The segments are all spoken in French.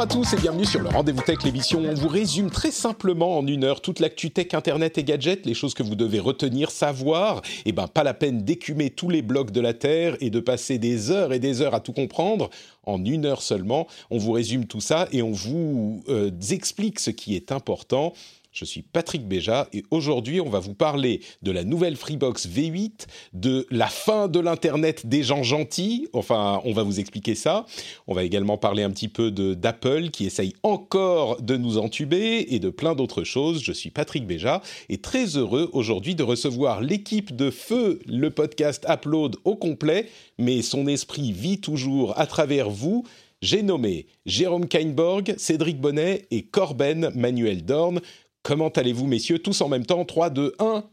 Bonjour à tous et bienvenue sur le Rendez-vous Tech, l'émission. On vous résume très simplement en une heure toute l'actu tech, internet et gadgets, les choses que vous devez retenir, savoir. Et ben, pas la peine d'écumer tous les blocs de la Terre et de passer des heures et des heures à tout comprendre. En une heure seulement, on vous résume tout ça et on vous euh, explique ce qui est important. Je suis Patrick Béja et aujourd'hui on va vous parler de la nouvelle Freebox V8, de la fin de l'Internet des gens gentils, enfin on va vous expliquer ça. On va également parler un petit peu d'Apple qui essaye encore de nous entuber et de plein d'autres choses. Je suis Patrick Béja et très heureux aujourd'hui de recevoir l'équipe de Feu, le podcast Upload au complet, mais son esprit vit toujours à travers vous. J'ai nommé Jérôme Kainborg, Cédric Bonnet et Corben Manuel Dorn. Comment allez-vous, messieurs Tous en même temps, 3, 2, 1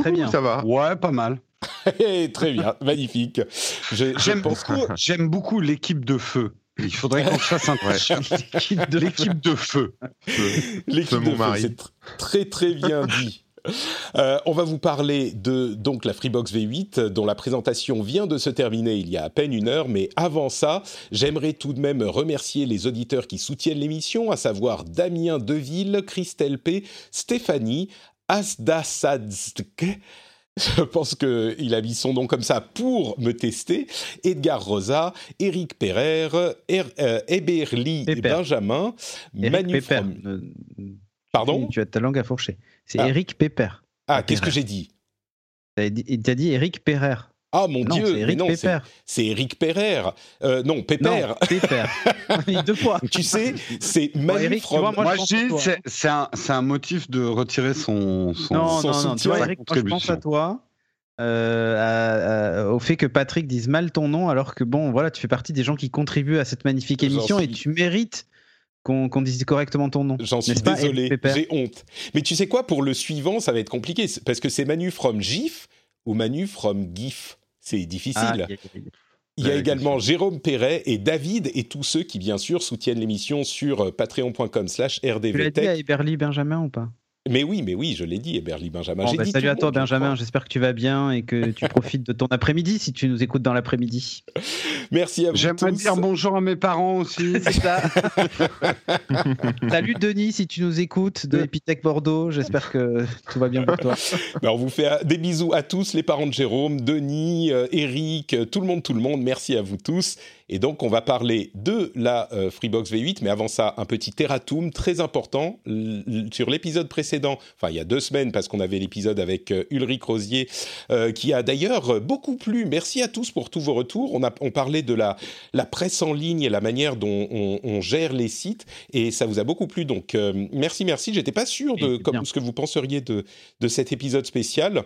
Très bien. Ça va. Ouais, pas mal. Très bien, magnifique. J'aime beaucoup, l'équipe de feu. Il faudrait qu'on fasse un ouais. de l'équipe de feu. L'équipe de feu, c'est très très bien dit. Euh, on va vous parler de donc la Freebox V8 dont la présentation vient de se terminer il y a à peine une heure, mais avant ça, j'aimerais tout de même remercier les auditeurs qui soutiennent l'émission, à savoir Damien Deville, Christelle P, Stéphanie, Asda Sadsk, je pense qu'il a mis son nom comme ça pour me tester. Edgar Rosa, Eric Perrer, er, euh, Eberly Benjamin, Manu From... Pardon? Tu as ta langue à fourcher. C'est ah. Eric Pepper. Ah, qu'est-ce que j'ai dit Il t'a dit Eric Perrer. Ah mon non, Dieu, c'est Eric non. C'est Eric Perrer. Euh, non, Pepper. Non, Pepper. deux fois. Tu sais, c'est Eric, from... vois, moi, je dis, c'est un, un, motif de retirer son, son, non, son non, non, tu vois, Eric, moi, je pense à toi. Euh, à, à, au fait que Patrick dise mal ton nom alors que bon voilà tu fais partie des gens qui contribuent à cette magnifique émission et tu mérites qu'on qu dise correctement ton nom. J'en suis désolé, j'ai honte. Mais tu sais quoi, pour le suivant, ça va être compliqué, parce que c'est Manu from GIF ou Manu from GIF? C'est difficile. Ah, il y a également Jérôme Perret et David et tous ceux qui, bien sûr, soutiennent l'émission sur patreon.com slash rdvtech. Tu l'as dit à Eberly Benjamin ou pas? Mais oui, mais oui, je l'ai dit, Eberly Benjamin. Bon, bah, dit salut à toi, Benjamin. J'espère que tu vas bien et que tu profites de ton après-midi si tu nous écoutes dans l'après-midi. Merci à vous. J'aimerais dire bonjour à mes parents aussi. C'est ça. salut Denis, si tu nous écoutes de Epitech Bordeaux. J'espère que tout va bien pour toi. Ben, on vous fait des bisous à tous, les parents de Jérôme, Denis, euh, Eric, tout le monde, tout le monde. Merci à vous tous. Et donc, on va parler de la euh, Freebox V8, mais avant ça, un petit erratum très important. Sur l'épisode précédent, enfin, il y a deux semaines, parce qu'on avait l'épisode avec euh, Ulrich Rosier, euh, qui a d'ailleurs beaucoup plu. Merci à tous pour tous vos retours. On, a, on parlait de la, la presse en ligne et la manière dont on, on gère les sites, et ça vous a beaucoup plu. Donc, merci, merci. J'étais pas sûr de comme, ce que vous penseriez de, de cet épisode spécial.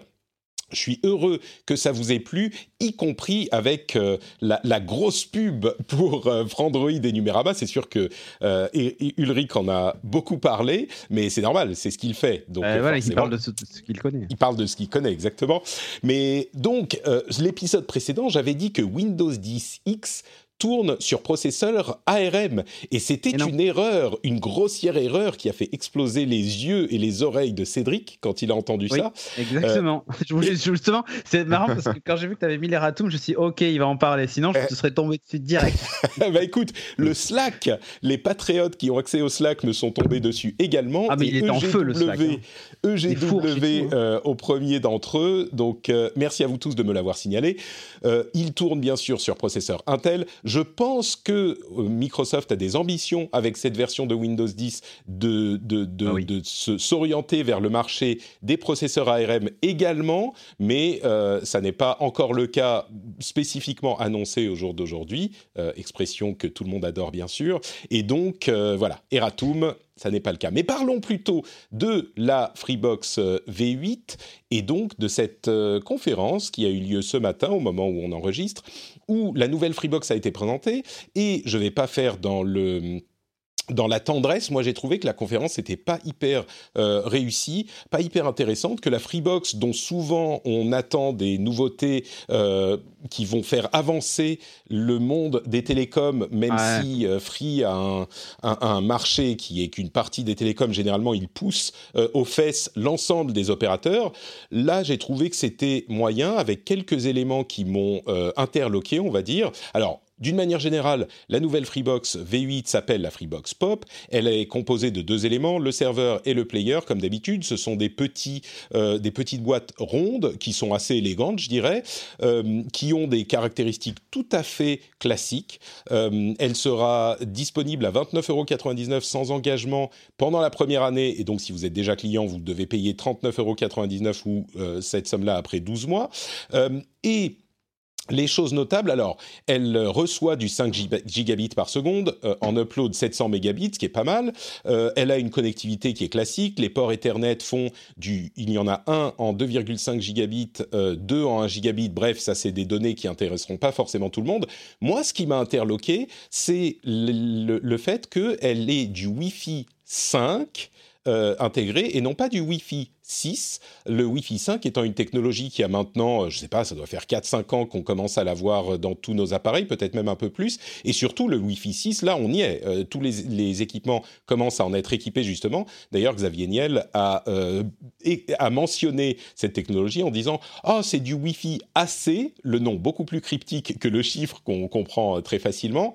Je suis heureux que ça vous ait plu, y compris avec euh, la, la, grosse pub pour euh, Frandroid et Numérama. C'est sûr que euh, Ulrich en a beaucoup parlé, mais c'est normal, c'est ce qu'il fait. Donc, euh, voilà, il parle de ce, de ce qu'il connaît. Il parle de ce qu'il connaît, exactement. Mais donc, l'épisode précédent, j'avais dit que Windows 10 X tourne sur processeur ARM. Et c'était une erreur, une grossière erreur qui a fait exploser les yeux et les oreilles de Cédric quand il a entendu oui, ça. Exactement. Euh, et... Justement, c'est marrant parce que quand j'ai vu que tu avais mis les ratoums, je me suis dit, OK, il va en parler. Sinon, je te serais tombé dessus direct. bah écoute, le Slack, les patriotes qui ont accès au Slack me sont tombés dessus également. Ah, mais il est en feu le Slack. Hein. EGW euh, au premier d'entre eux. Donc, euh, merci à vous tous de me l'avoir signalé. Euh, il tourne bien sûr sur processeur Intel. Je pense que Microsoft a des ambitions avec cette version de Windows 10 de, de, de, ah oui. de s'orienter vers le marché des processeurs ARM également, mais euh, ça n'est pas encore le cas spécifiquement annoncé au jour d'aujourd'hui, euh, expression que tout le monde adore bien sûr. Et donc, euh, voilà, Eratum, ça n'est pas le cas. Mais parlons plutôt de la Freebox V8 et donc de cette conférence qui a eu lieu ce matin au moment où on enregistre, où la nouvelle Freebox a été présentée. Et je ne vais pas faire dans le dans la tendresse, moi j'ai trouvé que la conférence n'était pas hyper euh, réussie, pas hyper intéressante, que la Freebox, dont souvent on attend des nouveautés euh, qui vont faire avancer le monde des télécoms, même si euh, Free a un, un, marché qui est qu'une partie des télécoms, généralement il pousse aux fesses l'ensemble des opérateurs. Là j'ai trouvé que c'était moyen, avec quelques éléments qui m'ont interloqué, on va dire. Alors d'une manière générale, la nouvelle Freebox V8 s'appelle la Freebox Pop. Elle est composée de deux éléments, le serveur et le player, comme d'habitude. Ce sont des, petits, euh, des petites boîtes rondes qui sont assez élégantes, je dirais, euh, qui ont des caractéristiques tout à fait classiques. Euh, elle sera disponible à 29,99€ sans engagement pendant la première année. Et donc, si vous êtes déjà client, vous devez payer 39,99€ ou cette somme-là après 12 mois. Les choses notables, alors, elle reçoit du 5 gigabits par seconde, euh, en upload 700 mégabits, ce qui est pas mal. Euh, elle a une connectivité qui est classique. Les ports Ethernet font du, il y en a un en 2,5 gigabits, euh, deux en 1 gigabit. Bref, ça c'est des données qui intéresseront pas forcément tout le monde. Moi, ce qui m'a interloqué, c'est le, le, fait qu'elle ait du Wi-Fi 5 intégré et non pas du Wi-Fi 6. Le Wi-Fi 5 étant une technologie qui a maintenant, euh, je ne sais pas, ça doit faire 4-5 ans qu'on commence à l'avoir dans tous nos appareils, peut-être même un peu plus. Et surtout, le Wi-Fi 6, là, on y est. Euh, tous les, équipements commencent à en être équipés, justement. D'ailleurs, Xavier Niel a, euh, mentionné cette technologie en disant « Ah, oh, c'est du Wi-Fi AC », le nom beaucoup plus cryptique que le chiffre qu'on comprend très facilement.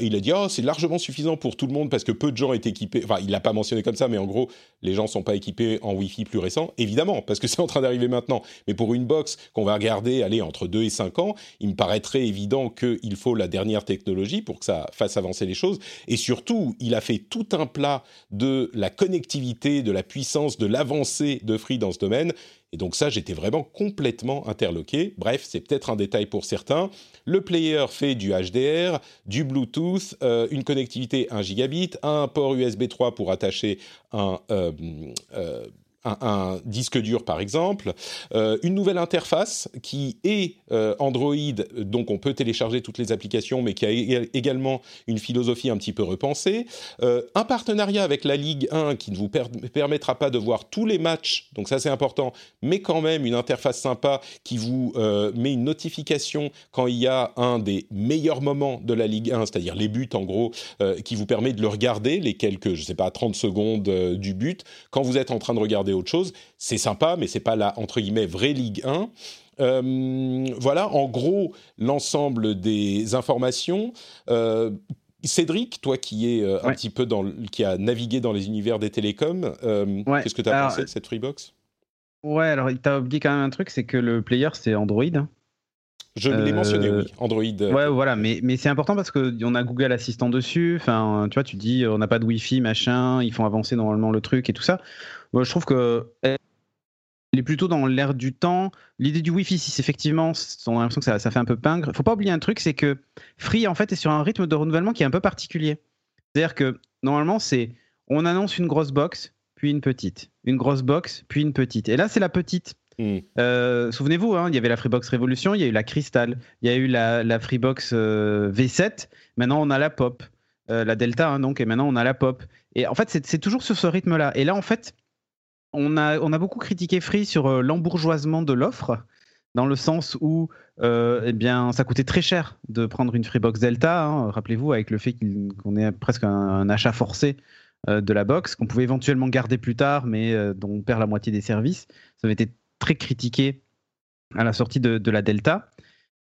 il a dit « Ah, oh, c'est largement suffisant pour tout le monde parce que peu de gens est équipés. » Enfin, il l'a pas mentionné comme ça, mais en gros, les gens sont pas équipés en Wi-Fi plus évidemment, parce que c'est en train d'arriver maintenant. Mais pour une box qu'on va regarder aller entre 2 et 5 ans, il me paraîtrait évident qu'il faut la dernière technologie pour que ça fasse avancer les choses. Et surtout, il a fait tout un plat de la connectivité, de la puissance, de l'avancée de Free dans ce domaine. Et donc ça, j'étais vraiment complètement interloqué. Bref, c'est peut-être un détail pour certains. Le player fait du HDR, du Bluetooth, euh, une connectivité 1 gigabit, un port USB 3 pour attacher un... Euh, euh, un, disque dur par exemple, euh, une nouvelle interface qui est euh, Android, donc on peut télécharger toutes les applications, mais qui a également une philosophie un petit peu repensée, euh, un partenariat avec la Ligue 1 qui ne vous permettra pas de voir tous les matchs, donc ça c'est important, mais quand même une interface sympa qui vous met une notification quand il y a un des meilleurs moments de la Ligue 1, c'est-à-dire les buts en gros, qui vous permet de le regarder, les quelques, je sais pas, 30 secondes du but, quand vous êtes en train de regarder autre chose. C'est sympa, mais c'est pas la entre guillemets vraie Ligue 1. Euh, voilà, en gros, l'ensemble des informations. Euh, Cédric, toi qui es euh, un petit peu dans, qui a navigué dans les univers des télécoms, qu'est-ce que tu as pensé de cette Freebox? Ouais, alors tu as oublié quand même un truc, c'est que le player c'est Android. Je l'ai mentionné, oui, Android. Ouais, voilà, mais, mais c'est important parce qu'on a Google Assistant dessus. Enfin, tu vois, tu dis, on n'a pas de Wi-Fi, machin, ils font avancer normalement le truc et tout ça je trouve que elle est plutôt dans l'air du temps. L'idée du Wi-Fi 6, effectivement, on a l'impression que ça, ça, fait un peu pingre. Faut pas oublier un truc, c'est que Free, en fait, est sur un rythme de renouvellement qui est un peu particulier. C'est-à-dire que normalement, c'est on annonce une grosse box, puis une petite, une grosse box, puis une petite. Et là, c'est la petite. Euh, souvenez-vous, hein, il y avait la Freebox Révolution, il y a eu la Crystal, il y a eu la, Freebox euh, V7. Maintenant, on a la Pop, euh, la Delta, hein, donc, et maintenant on a la Pop. Et en fait, c'est toujours sur ce rythme-là. Et là, en fait, on a, beaucoup critiqué Free sur l'embourgeoisement de l'offre, dans le sens où eh bien, ça coûtait très cher de prendre une Freebox Delta. Hein. Rappelez-vous, avec le fait qu'on ait presque un, achat forcé de la box, qu'on pouvait éventuellement garder plus tard, mais dont on perd la moitié des services. Ça avait été très critiqué à la sortie de la Delta.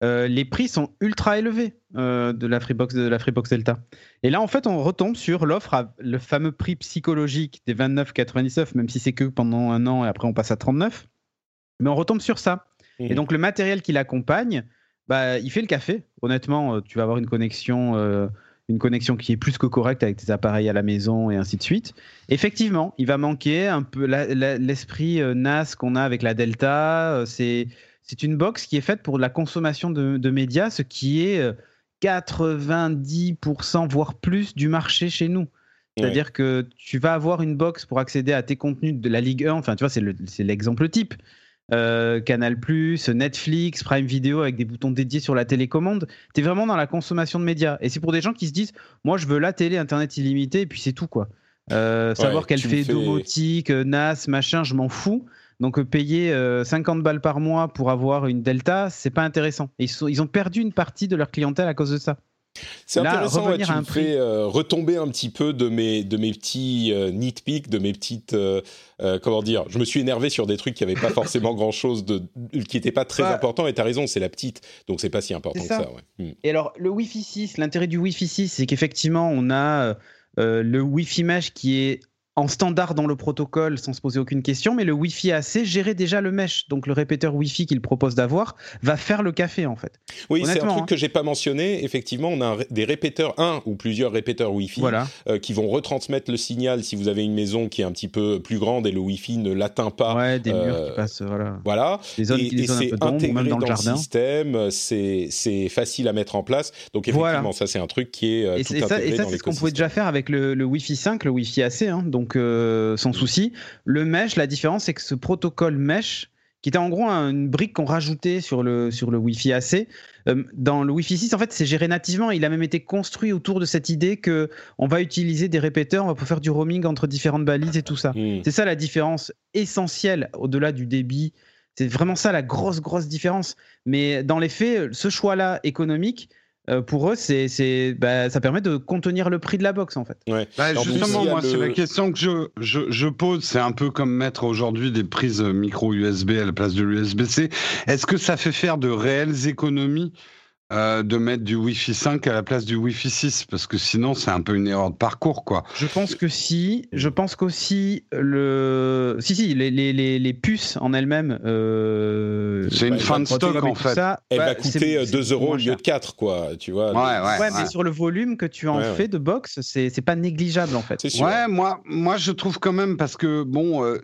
Euh, les prix sont ultra élevés euh, de la Freebox de la Freebox Delta. Et là, en fait, on retombe sur l'offre, le fameux prix psychologique des 29,99, même si c'est que pendant un an et après on passe à 39. Mais on retombe sur ça. Et mmh. donc le matériel qui l'accompagne, bah, il fait le café. Honnêtement, euh, tu vas avoir une connexion, une connexion qui est plus que correcte avec tes appareils à la maison et ainsi de suite. Effectivement, il va manquer un peu l'esprit NAS qu'on a avec la Delta. c'est c'est une box qui est faite pour la consommation de, médias, ce qui est 90% euh, voire plus du marché chez nous. C'est-à-dire que tu vas avoir une box pour accéder à tes contenus de la Ligue 1. Enfin, tu vois, c'est l'exemple type. Euh, Canal+, Netflix, Prime Video avec des boutons dédiés sur la télécommande. Tu es vraiment dans la consommation de médias. Et c'est pour des gens qui se disent, moi je veux la télé, Internet illimité, et puis c'est tout quoi. Euh, savoir qu'elle fait, domotique, euh, NAS, machin, je m'en fous. Donc payer 50 balles par mois pour avoir une Delta, c'est pas intéressant. ils, ils ont perdu une partie de leur clientèle à cause de ça. C'est intéressant, tu me fais euh, retomber un petit peu de mes, de mes petits euh, nitpicks, de mes petites... Euh, comment dire Je me suis énervé sur des trucs qui n'avaient pas forcément grand-chose, de, qui n'étaient pas très importants, et tu as raison, c'est la petite, donc c'est pas si important que ça. Hmm. Et alors, le Wi-Fi 6, l'intérêt du Wi-Fi 6, c'est qu'effectivement, on a le Wi-Fi Mesh qui est en standard dans le protocole sans se poser aucune question, mais le Wi-Fi AC gérait déjà le mesh. Donc le répéteur Wi-Fi qu'il propose d'avoir va faire le café en fait. Oui, c'est un truc hein. que j'ai pas mentionné. Effectivement, on a des répéteurs, un ou plusieurs répéteurs Wi-Fi euh, qui vont retransmettre le signal si vous avez une maison qui est un petit peu plus grande et le Wi-Fi ne l'atteint pas. Ouais, des murs qui euh, passent, voilà. Voilà. et, c'est intégré dans, le, système, c'est facile à mettre en place. Donc effectivement, ça c'est un truc qui est euh, et tout intégré Et ça, c'est ce qu'on pouvait déjà faire avec le, le Wi-Fi 5, le Wi-Fi AC. Hein. donc donc euh, sans souci. Le mesh, la différence, c'est que ce protocole mesh, qui était en gros une brique qu'on rajoutait sur le, sur le Wi-Fi AC, euh, dans le Wi-Fi 6, en fait, c'est géré nativement. Il a même été construit autour de cette idée que on va utiliser des répéteurs, on va pouvoir faire du roaming entre différentes balises et tout ça. Hmm. C'est ça la différence essentielle au-delà du débit. C'est vraiment ça la grosse, grosse différence. Mais dans les faits, ce choix-là économique, euh, pour eux, c'est, bah, ça permet de contenir le prix de la box en fait. Bah, justement, moi, c'est la question que je, je, je pose. C'est un peu comme mettre aujourd'hui des prises micro USB à la place de l'USB-C. Est-ce que ça fait faire de réelles économies euh, de mettre du Wi-Fi 5 à la place du Wi-Fi 6 parce que sinon c'est un peu une erreur de parcours quoi. Je pense que si, je pense qu'aussi le, si si les, les, les, puces en elles-mêmes, euh, c'est une fin de stock en fait. Ça, Elle va bah, coûter 2 euros au lieu de 4 quoi, tu vois. Ouais, ouais, mais sur le volume que tu en fais de box, c'est c'est pas négligeable en fait. Ouais, moi moi je trouve quand même parce que bon euh,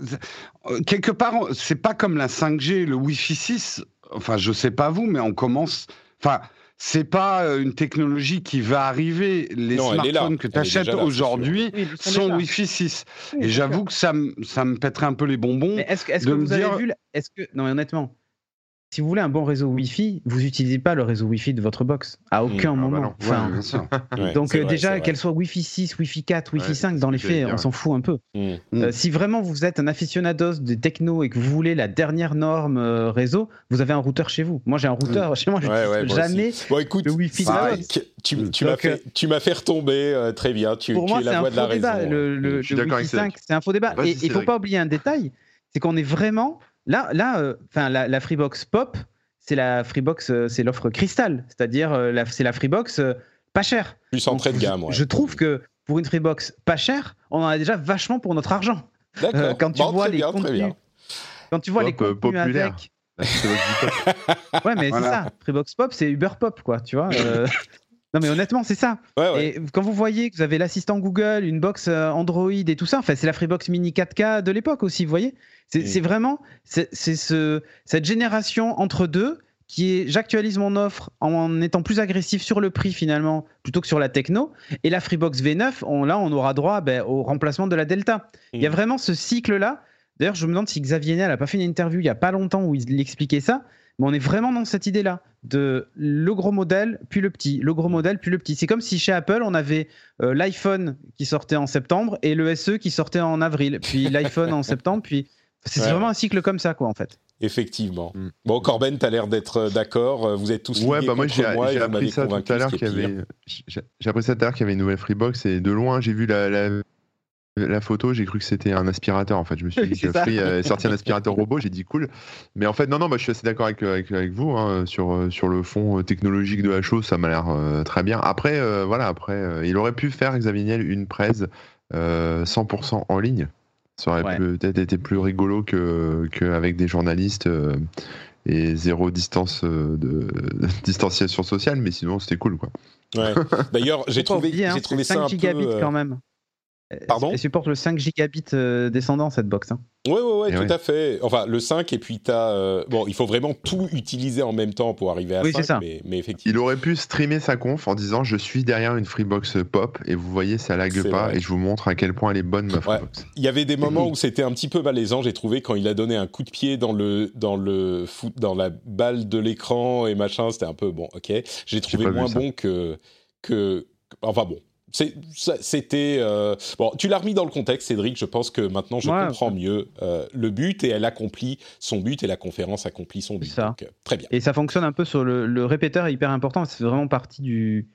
quelque part c'est pas comme la 5G, le Wi-Fi 6. Enfin je sais pas vous, mais on commence Enfin, c'est pas euh, une technologie qui va arriver. Les smartphones que tu achètes aujourd'hui sont, Wi-Fi 6. et j'avoue que ça, ça me pèterait un peu les bonbons. Est-ce que, vous avez vu Est-ce que non, mais honnêtement, si vous voulez un bon réseau Wi-Fi, vous n'utilisez pas le réseau Wi-Fi de votre box à mmh. aucun ah bah moment. donc euh, déjà qu'elle soit Wi-Fi 6, Wi-Fi 4, Wi-Fi 5, dans les faits, on s'en fout un peu. Mmh. Euh, mmh. si vraiment vous êtes un aficionados de techno et que vous voulez la dernière norme euh, réseau, vous avez un routeur chez vous. Moi j'ai un routeur chez moi, je ouais, jamais bon, écoute, le Wi-Fi de Tu, tu m'as fait, tu retomber très bien. Tu, pour moi, es la voix de la débat. raison. Le, Wi-Fi 5, c'est un faux débat. Et il faut pas oublier un détail, c'est qu'on est vraiment là, là, enfin la Freebox Pop c'est la Freebox, euh, c'est l'offre cristal, c'est-à-dire euh, c'est la Freebox euh, pas chère. Plus entrée de gamme. Je trouve que pour une Freebox pas chère, on en a déjà vachement pour notre argent. D'accord. quand tu vois les contenus, quand tu vois les contenus avec. ouais, mais c'est ça. Freebox Pop, c'est Uber Pop, quoi. Tu vois. Non mais honnêtement c'est ça. Et quand vous voyez que vous avez l'assistant Google, une box Android et tout ça, enfin c'est la Freebox Mini 4K de l'époque aussi, vous voyez. C'est vraiment c'est ce, cette génération entre deux qui est j'actualise mon offre en étant plus agressif sur le prix finalement plutôt que sur la techno. Et la Freebox V9, on, là on aura droit ben, au remplacement de la Delta. Il y a mm. vraiment ce cycle là. D'ailleurs je me demande si Xavier Niel n'a pas fait une interview il y a pas longtemps où il expliquait ça. Mais on est vraiment dans cette idée-là de le gros modèle puis le petit, le gros modèle puis le petit. C'est comme si chez Apple on avait euh, l'iPhone qui sortait en septembre et le SE qui sortait en avril, puis l'iPhone en septembre, puis c'est vraiment un cycle comme ça, quoi, en fait. Effectivement. Mm. Bon, Corben, tu as l'air d'être euh, d'accord. Euh, vous êtes tous ouais, bah moi, j'ai appris ça tout à l'heure qu'il y avait. J'ai appris ça tout à l'heure qu'il y avait une nouvelle Freebox et de loin, j'ai vu la, la, photo, j'ai cru que c'était un aspirateur. En fait, je me suis dit que Free a sorti un aspirateur robot. J'ai dit cool. Mais en fait, non, non, bah, je suis assez d'accord avec, avec, vous hein, sur sur le fond technologique de la chose. Ça m'a l'air euh, très bien. Après, voilà, après, il aurait pu faire Xavier Niel une presse 100% en ligne. Ça aurait peut-être été plus rigolo qu'avec des journalistes euh, et zéro distance euh, de distanciation sociale, mais sinon c'était cool quoi. D'ailleurs, j'ai trouvé, hein, j'ai trouvé ça un peu. quand même. Pardon Elle supporte le 5 gigabits descendant, cette box. Hein. Oui, oui, oui, tout à fait. Enfin, le 5, et puis tu as. bon, il faut vraiment tout utiliser en même temps pour arriver à oui, 5, ça. Mais, mais, effectivement. Il aurait pu streamer sa conf en disant Je suis derrière une Freebox pop, et vous voyez, ça lag pas, vrai. et je vous montre à quel point elle est bonne, ma Freebox. Il y avait des moments où c'était un petit peu malaisant, j'ai trouvé, quand il a donné un coup de pied dans, le, dans, le foot, dans la balle de l'écran et machin, c'était un peu bon, ok. J'ai trouvé moins bon que, que. Enfin bon, c'était euh, bon. Tu l'as remis dans le contexte, Cédric. Je pense que maintenant je ouais, comprends mieux euh, le but et elle accomplit son but et la conférence accomplit son but. Ça. Donc, euh, très bien. Et ça fonctionne un peu sur le, le répéteur est hyper important. C'est vraiment partie du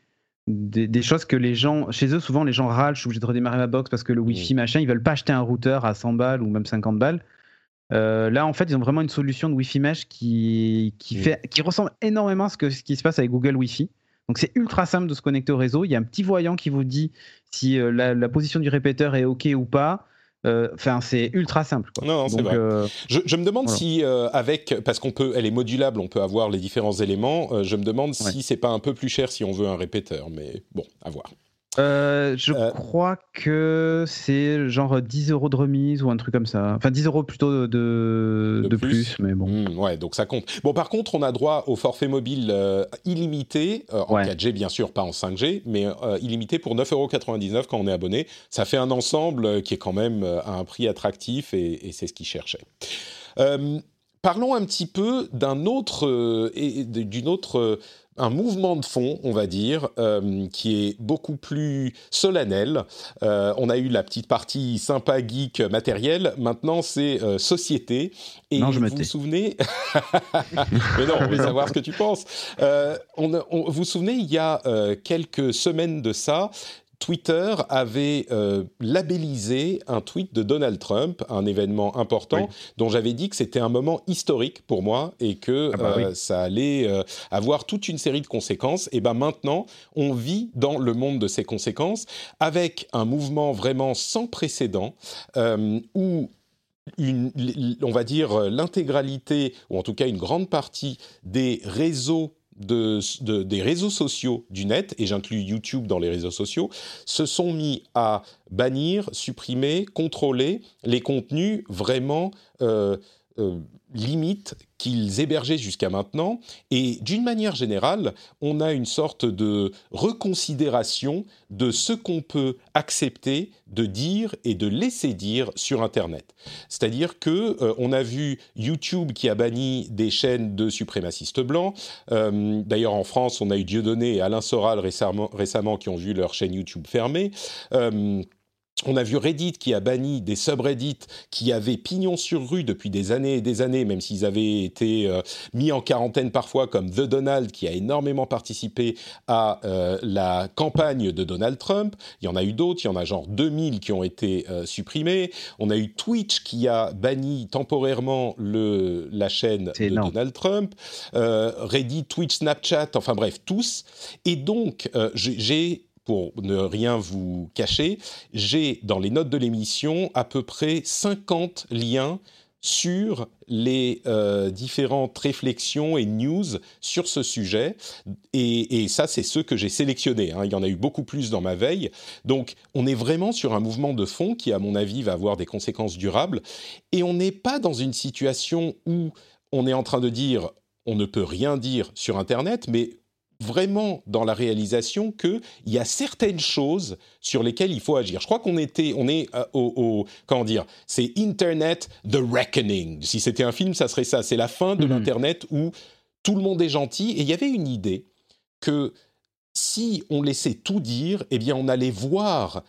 des, des, choses que les gens chez eux souvent les gens râlent. Je suis obligé de redémarrer ma box parce que le Wi-Fi Mm. machin. Ils veulent pas acheter un routeur à 100 balles ou même 50 balles. Euh, là, en fait, ils ont vraiment une solution de Wi-Fi mesh qui, qui, Mm. fait, qui ressemble énormément à ce, que, ce qui se passe avec Google Wi-Fi. Donc, c'est ultra simple de se connecter au réseau. Il y a un petit voyant qui vous dit si euh, la, la, position du répéteur est OK ou pas. Enfin, euh, c'est ultra simple. Quoi. Non, non c'est vrai. euh, Je, je, me demande voilà. si, euh, avec, parce qu'on peut, elle est modulable, on peut avoir les différents éléments. je me demande ouais. si c'est pas un peu plus cher si on veut un répéteur, mais bon, à voir. Euh, je euh, crois que c'est genre 10 euros de remise ou un truc comme ça. Enfin, 10 euros plutôt de, de, de plus. plus. mais bon. Mmh, ouais, donc ça compte. Bon, par contre, on a droit au forfait mobile euh, illimité, en ouais. 4G bien sûr, pas en 5G, mais illimité pour 9,99 euros quand on est abonné. Ça fait un ensemble qui est quand même à un prix attractif et, et c'est ce qu'ils cherchaient. Parlons un petit peu d'un autre, d'une autre un mouvement de fond, on va dire, euh, qui est beaucoup plus solennel. Euh, on a eu la petite partie sympa geek matériel. Maintenant, c'est euh, société. Et non, je vous vous souvenez Mais non, on veut savoir ce que tu penses. On, on, vous vous souvenez, il y a quelques semaines de ça, Twitter avait euh, labellisé un tweet de Donald Trump, un événement important, oui. dont j'avais dit que c'était un moment historique pour moi et que ah bah euh, oui. ça allait euh, avoir toute une série de conséquences. Et ben maintenant, on vit dans le monde de ces conséquences avec un mouvement vraiment sans précédent où une, on va dire l'intégralité, ou en tout cas une grande partie des réseaux de, de, des réseaux sociaux du net, et j'inclus YouTube dans les réseaux sociaux, se sont mis à bannir, supprimer, contrôler les contenus vraiment euh, euh, limites qu'ils hébergeaient jusqu'à maintenant. Et d'une manière générale, on a une sorte de reconsidération de ce qu'on peut accepter de dire et de laisser dire sur Internet. C'est-à-dire que euh, on a vu YouTube qui a banni des chaînes de suprémacistes blancs. Euh, D'ailleurs, en France, on a eu Dieudonné et Alain Soral récemment, récemment qui ont vu leur chaîne YouTube fermée. On a vu Reddit qui a banni des subreddits qui avaient pignon sur rue depuis des années et des années, même s'ils avaient été euh, mis en quarantaine parfois, comme The Donald qui a énormément participé à euh, la campagne de Donald Trump. Il y en a eu d'autres, il y en a genre 2000 qui ont été euh, supprimés. On a eu Twitch qui a banni temporairement le, la chaîne de énorme. Donald Trump. Reddit, Twitch, Snapchat, enfin bref, tous. Et donc, j'ai pour ne rien vous cacher, j'ai dans les notes de l'émission à peu près 50 liens sur les euh, différentes réflexions et news sur ce sujet. Et, ça, c'est ceux que j'ai sélectionnés. Hein. Il y en a eu beaucoup plus dans ma veille. Donc, on est vraiment sur un mouvement de fond qui, à mon avis, va avoir des conséquences durables. Et on n'est pas dans une situation où on est en train de dire on ne peut rien dire sur Internet, mais vraiment dans la réalisation qu'il y a certaines choses sur lesquelles il faut agir. Je crois qu'on était, on est euh, au, au, comment dire, c'est Internet the Reckoning. Si c'était un film, ça serait ça. C'est la fin de mmh. l'Internet où tout le monde est gentil. Et il y avait une idée que si on laissait tout dire, eh bien on allait voir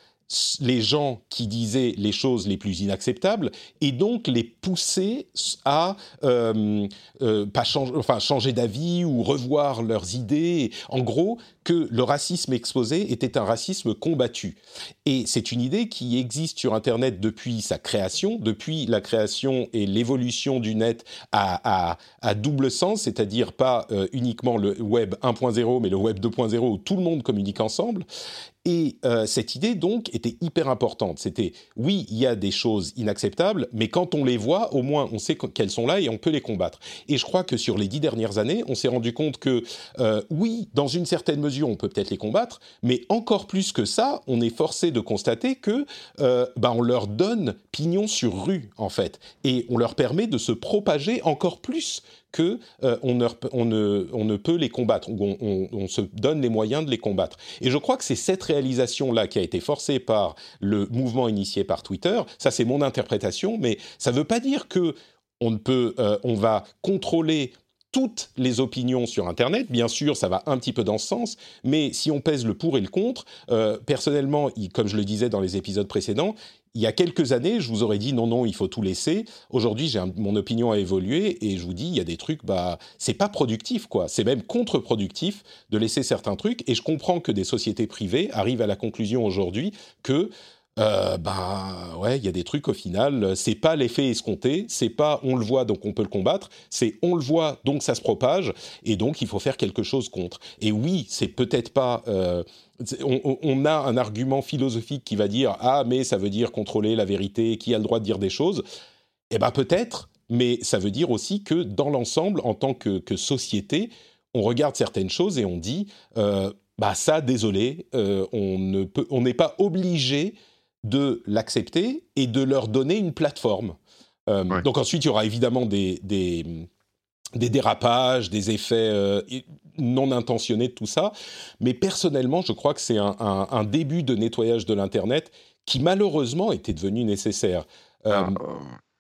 les gens qui disaient les choses les plus inacceptables et donc les pousser à euh, euh, changer d'avis ou revoir leurs idées. En gros, que le racisme exposé était un racisme combattu. Et c'est une idée qui existe sur Internet depuis sa création, depuis la création et l'évolution du net à, double sens, c'est-à-dire pas euh, uniquement le web 1.0, mais le web 2.0 où tout le monde communique ensemble. Et euh, cette idée, donc, était hyper importante. C'était, oui, il y a des choses inacceptables, mais quand on les voit, au moins, on sait qu'elles sont là et on peut les combattre. Et je crois que sur les dix dernières années, on s'est rendu compte que, euh, oui, dans une certaine mesure, on peut peut-être les combattre, mais encore plus que ça, on est forcé de constater que, euh, bah, on leur donne pignon sur rue, en fait, et on leur permet de se propager encore plus que euh, on, ne, on, ne, on, ne, peut les combattre, on, on, se donne les moyens de les combattre. Et je crois que c'est cette réalisation-là qui a été forcée par le mouvement initié par Twitter. Ça, c'est mon interprétation, mais ça ne veut pas dire que on peut, euh, on va contrôler toutes les opinions sur Internet. Bien sûr, ça va un petit peu dans ce sens, mais si on pèse le pour et le contre, euh, personnellement, comme je le disais dans les épisodes précédents, il y a quelques années, je vous aurais dit non, non, il faut tout laisser. Aujourd'hui, j'ai mon opinion a évolué et je vous dis, il y a des trucs, bah, c'est pas productif, quoi. C'est même contre-productif de laisser certains trucs. Et je comprends que des sociétés privées arrivent à la conclusion aujourd'hui que euh, bah ouais, il y a des trucs au final, c'est pas l'effet escompté, c'est pas on le voit donc on peut le combattre, c'est on le voit donc ça se propage et donc il faut faire quelque chose contre. Et oui, c'est peut-être pas euh, on, a un argument philosophique qui va dire ah mais ça veut dire contrôler la vérité, qui a le droit de dire des choses. Eh ben peut-être, mais ça veut dire aussi que dans l'ensemble, en tant que, société, on regarde certaines choses et on dit euh, bah ça désolé, peut, on n'est pas obligé de l'accepter et de leur donner une plateforme. Euh, donc ensuite, il y aura évidemment des, des, dérapages, des effets euh, non intentionnés de tout ça. Mais personnellement, je crois que c'est un, début de nettoyage de l'Internet qui malheureusement était devenu nécessaire. Euh, ah,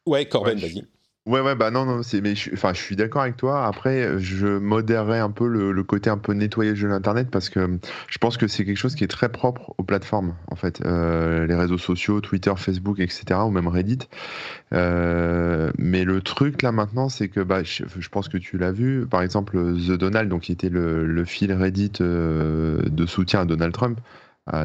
ouais, Corben, vas-y. Ouais, ouais, bah non, non, c'est, mais je, enfin, je suis d'accord avec toi. Après, je modérerai un peu le, côté un peu nettoyage de l'internet parce que je pense que c'est quelque chose qui est très propre aux plateformes, en fait, euh, les réseaux sociaux, Twitter, Facebook, etc., ou même Reddit. Euh, mais le truc là maintenant, c'est que, bah, je, pense que tu l'as vu, par exemple, The Donald, donc qui était le, le fil Reddit euh, de soutien à Donald Trump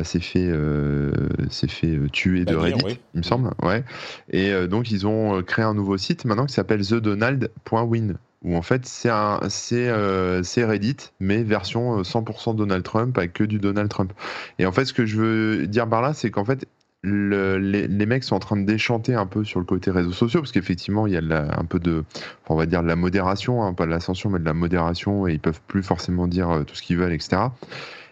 s'est fait, euh, fait euh, tuer de Reddit, il me semble. Ouais. Et euh, donc, ils ont créé un nouveau site maintenant qui s'appelle thedonald.win où en fait c'est c'est Reddit mais version 100% Donald Trump avec que du Donald Trump. Et en fait ce que je veux dire par là c'est qu'en fait le, les, les, mecs sont en train de déchanter un peu sur le côté réseaux sociaux parce qu'effectivement il y a un peu de on va dire de la modération hein, pas de l'ascension mais de la modération et ils peuvent plus forcément dire tout ce qu'ils veulent etc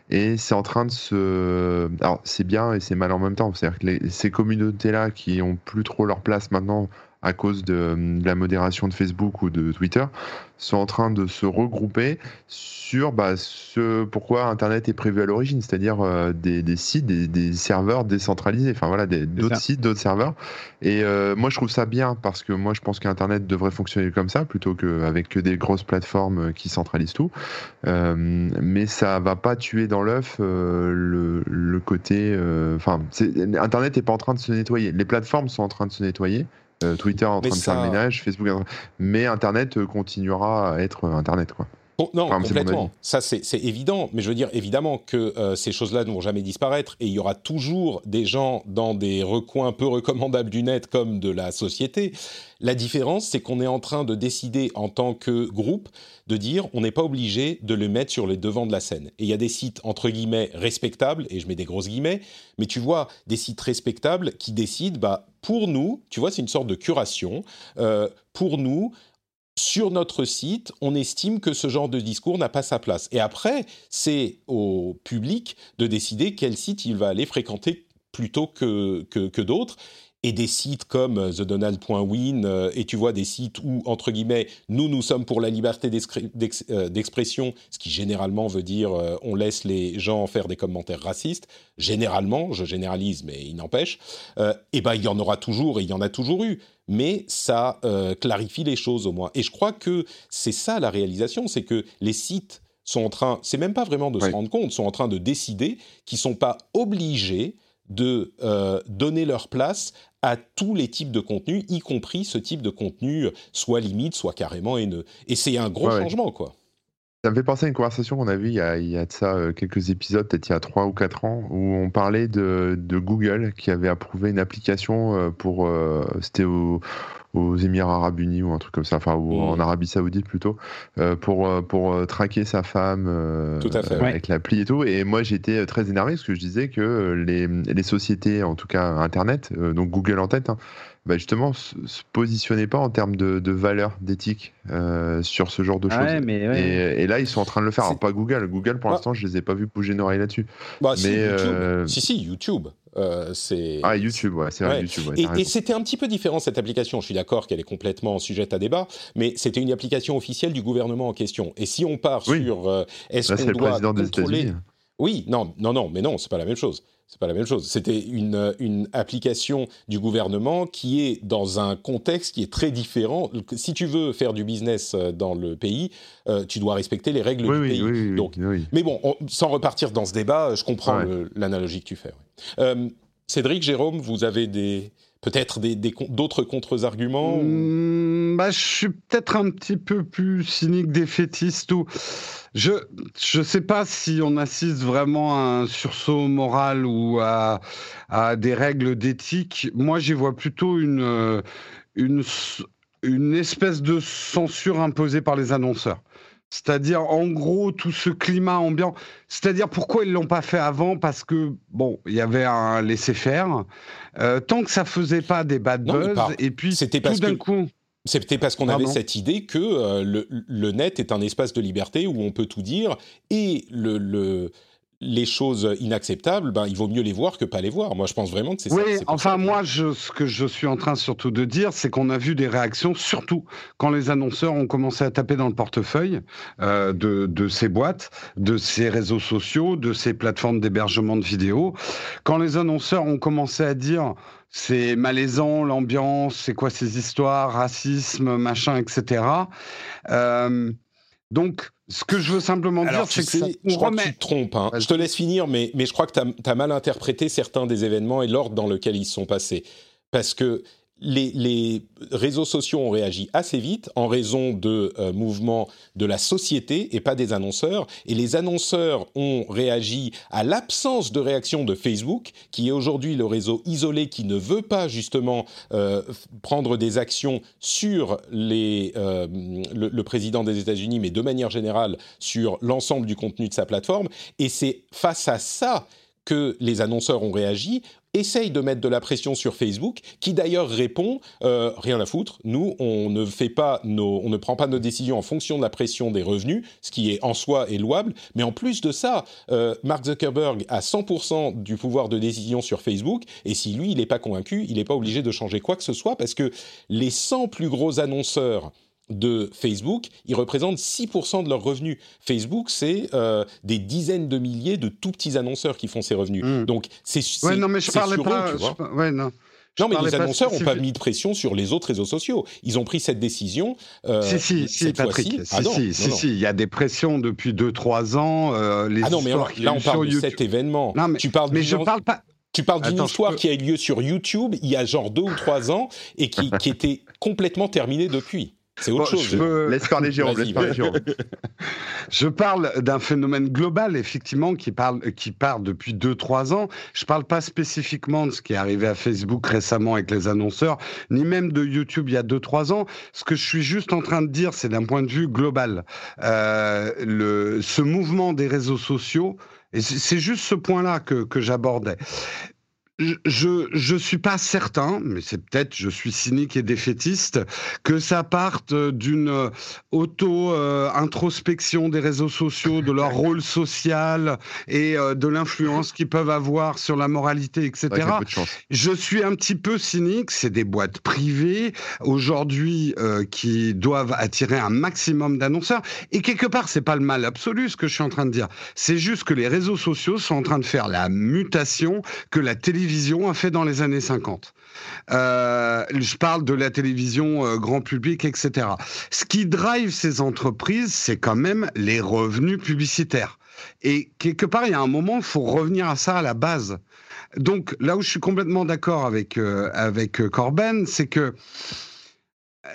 et c'est en train de se. Alors, c'est bien et c'est mal en même temps. C'est-à-dire que ces communautés-là qui ont plus trop leur place maintenant à cause de, la modération de Facebook ou de Twitter, sont en train de se regrouper sur bah, ce pourquoi Internet est prévu à l'origine, c'est-à-dire euh, des, des, sites, des, des, serveurs décentralisés, enfin voilà, d'autres sites, d'autres serveurs. Et euh, moi, je trouve ça bien parce que moi, je pense qu'Internet devrait fonctionner comme ça plutôt qu'avec que des grosses plateformes qui centralisent tout. Euh, mais ça va pas tuer dans l'œuf le, le, côté. Enfin, Internet n'est pas en train de se nettoyer. Les plateformes sont en train de se nettoyer. Euh, Twitter en train de faire le ménage, Facebook, mais Internet euh, continuera à être Internet, quoi. Non, complètement. Ça, c'est évident. Mais je veux dire, évidemment que euh, ces choses-là ne vont jamais disparaître. Et il y aura toujours des gens dans des recoins peu recommandables du net comme de la société. La différence, c'est qu'on est en train de décider en tant que groupe de dire on n'est pas obligé de le mettre sur les devants de la scène. Et il y a des sites entre guillemets respectables, et je mets des grosses guillemets, mais tu vois, des sites respectables qui décident, bah, pour nous, tu vois, c'est une sorte de curation, euh, pour nous, sur notre site, on estime que ce genre de discours n'a pas sa place. Et après, c'est au public de décider quel site il va aller fréquenter plutôt que, que, d'autres. Et des sites comme euh, TheDonald.win, euh, et tu vois des sites où, entre guillemets, nous, nous sommes pour la liberté euh, d'expression, ce qui généralement veut dire on laisse les gens faire des commentaires racistes, généralement, je généralise, mais il n'empêche, eh ben il y en aura toujours, et il y en a toujours eu, mais ça clarifie les choses au moins. Et je crois que c'est ça la réalisation, c'est que les sites sont en train, c'est même pas vraiment de se rendre compte, sont en train de décider qu'ils sont pas obligés de donner leur place à tous les types de contenus, y compris ce type de contenu soit limite, soit carrément haineux. Et c'est un gros changement, quoi. Ça me fait penser à une conversation qu'on a vue il y a, il y a de ça euh, quelques épisodes, peut-être il y a 3 ou 4 ans, où on parlait de, de Google qui avait approuvé une application euh, pour. Euh, c'était au, aux Émirats Arabes Unis ou un truc comme ça, enfin ou en Arabie Saoudite plutôt, pour, pour traquer sa femme tout à fait, avec l'appli et tout. Et moi j'étais très énervé parce que je disais que les, les sociétés, en tout cas Internet, donc Google en tête, hein, bah justement, se, se pas en termes de, de valeur, d'éthique euh, sur ce genre de choses. et, là, ils sont en train de le faire. Alors, pas Google. Google, pour bah l'instant, je les ai pas vus bouger une oreille là-dessus. Bah, mais si, euh... si, si, YouTube. Euh, c'est ah YouTube ouais c'est vrai YouTube et, et c'était un petit peu différent cette application je suis d'accord qu'elle est complètement sujette à débat mais c'était une application officielle du gouvernement en question et si on part sur euh, est-ce qu'on doit contrôler oui non non non mais non c'est pas la même chose c'est pas la même chose. C'était une, une, application du gouvernement qui est dans un contexte qui est très différent. Si tu veux faire du business euh, dans le pays, euh, tu dois respecter les règles du pays. Oui, Donc, mais bon, sans repartir dans ce débat, je comprends l'analogie que tu fais. Euh, Cédric, Jérôme, vous avez des peut-être d'autres des, contre-arguments mmh, bah, Je suis peut-être un petit peu plus cynique, défaitiste. Ou... Je ne sais pas si on assiste vraiment à un sursaut moral ou à, à des règles d'éthique. Moi, j'y vois plutôt une, une, une espèce de censure imposée par les annonceurs. C'est-à-dire, en gros, tout ce climat ambiant. C'est-à-dire, pourquoi ils l'ont pas fait avant? Parce que, bon, il y avait un laisser-faire. Euh, tant que ça faisait pas des bad buzz, et puis tout d'un coup. C'était parce qu'on avait cette idée que euh, le, le, net est un espace de liberté où on peut tout dire et le, le les choses inacceptables, ben, il vaut mieux les voir que pas les voir. Moi, je pense vraiment que c'est oui, ça. Oui, enfin, moi, je, ce que je suis en train surtout de dire, c'est qu'on a vu des réactions, surtout quand les annonceurs ont commencé à taper dans le portefeuille euh, de, de ces boîtes, de ces réseaux sociaux, de ces plateformes d'hébergement de vidéos. Quand les annonceurs ont commencé à dire c'est malaisant, l'ambiance, c'est quoi ces histoires, racisme, machin, etc. Euh, donc, ce que je veux simplement dire, c'est que ça, je crois que tu te trompes. Hein. Je te laisse finir, mais, mais je crois que tu as, mal interprété certains des événements et l'ordre dans lequel ils se sont passés. Parce que les, réseaux sociaux ont réagi assez vite en raison de euh, mouvements de la société et pas des annonceurs. Et les annonceurs ont réagi à l'absence de réaction de Facebook, qui est aujourd'hui le réseau isolé qui ne veut pas justement euh, prendre des actions sur euh, le, président des États-Unis, mais de manière générale sur l'ensemble du contenu de sa plateforme. Et c'est face à ça que les annonceurs ont réagi essaye de mettre de la pression sur Facebook, qui d'ailleurs répond euh, rien à foutre. Nous, on ne fait pas nos, on ne prend pas nos décisions en fonction de la pression des revenus, ce qui est en soi est louable. Mais en plus de ça, euh, Mark Zuckerberg a 100% du pouvoir de décision sur Facebook, et si lui il n'est pas convaincu, il n'est pas obligé de changer quoi que ce soit parce que les 100 plus gros annonceurs de Facebook, ils représentent 6% de leurs revenus. Facebook, c'est euh, des dizaines de milliers de tout petits annonceurs qui font ces revenus. Hmm. Donc, c'est ouais, non, mais je parlais pas. ouais, non. non, mais les annonceurs n'ont pas mis de pression sur les autres réseaux sociaux. Ils ont pris cette décision. Euh, si, si, si, Patrick. Si, ah si, si, si, il y a des pressions depuis 2-3 ans. Euh, les ah non, mais là, on parle de cet événement. Non, mais, tu parles mais je parle pas. Tu parles d'une histoire qui a eu lieu sur YouTube il y a genre deux ou trois ans et qui, qui était complètement terminée depuis. C'est autre chose. Je... Laisse parler Jérôme. Laisse parler Jérôme. je parle d'un phénomène global, effectivement, qui, parle, qui part depuis 2-3 ans. Je ne parle pas spécifiquement de ce qui est arrivé à Facebook récemment avec les annonceurs, ni même de YouTube il y a 2-3 ans. Ce que je suis juste en train de dire, c'est d'un point de vue global. Euh, le, ce mouvement des réseaux sociaux, et c'est juste ce point-là que, que j'abordais je je suis pas certain, mais c'est peut-être je suis cynique et défaitiste que ça parte d'une auto introspection des réseaux sociaux, de leur rôle social et euh, de l'influence qu'ils peuvent avoir sur la moralité, etc. je suis un petit peu cynique. C'est des boîtes privées aujourd'hui euh, qui doivent attirer un maximum d'annonceurs et quelque part c'est pas le mal absolu ce que je suis en train de dire. C'est juste que les réseaux sociaux sont en train de faire la mutation que la télévision télévision a fait dans les années 50. Euh, je parle de la télévision euh, grand public, etc. Ce qui drive ces entreprises, c'est quand même les revenus publicitaires. Et quelque part, il y a un moment, il faut revenir à ça à la base. Donc là où je suis complètement d'accord avec euh, avec Corben, c'est que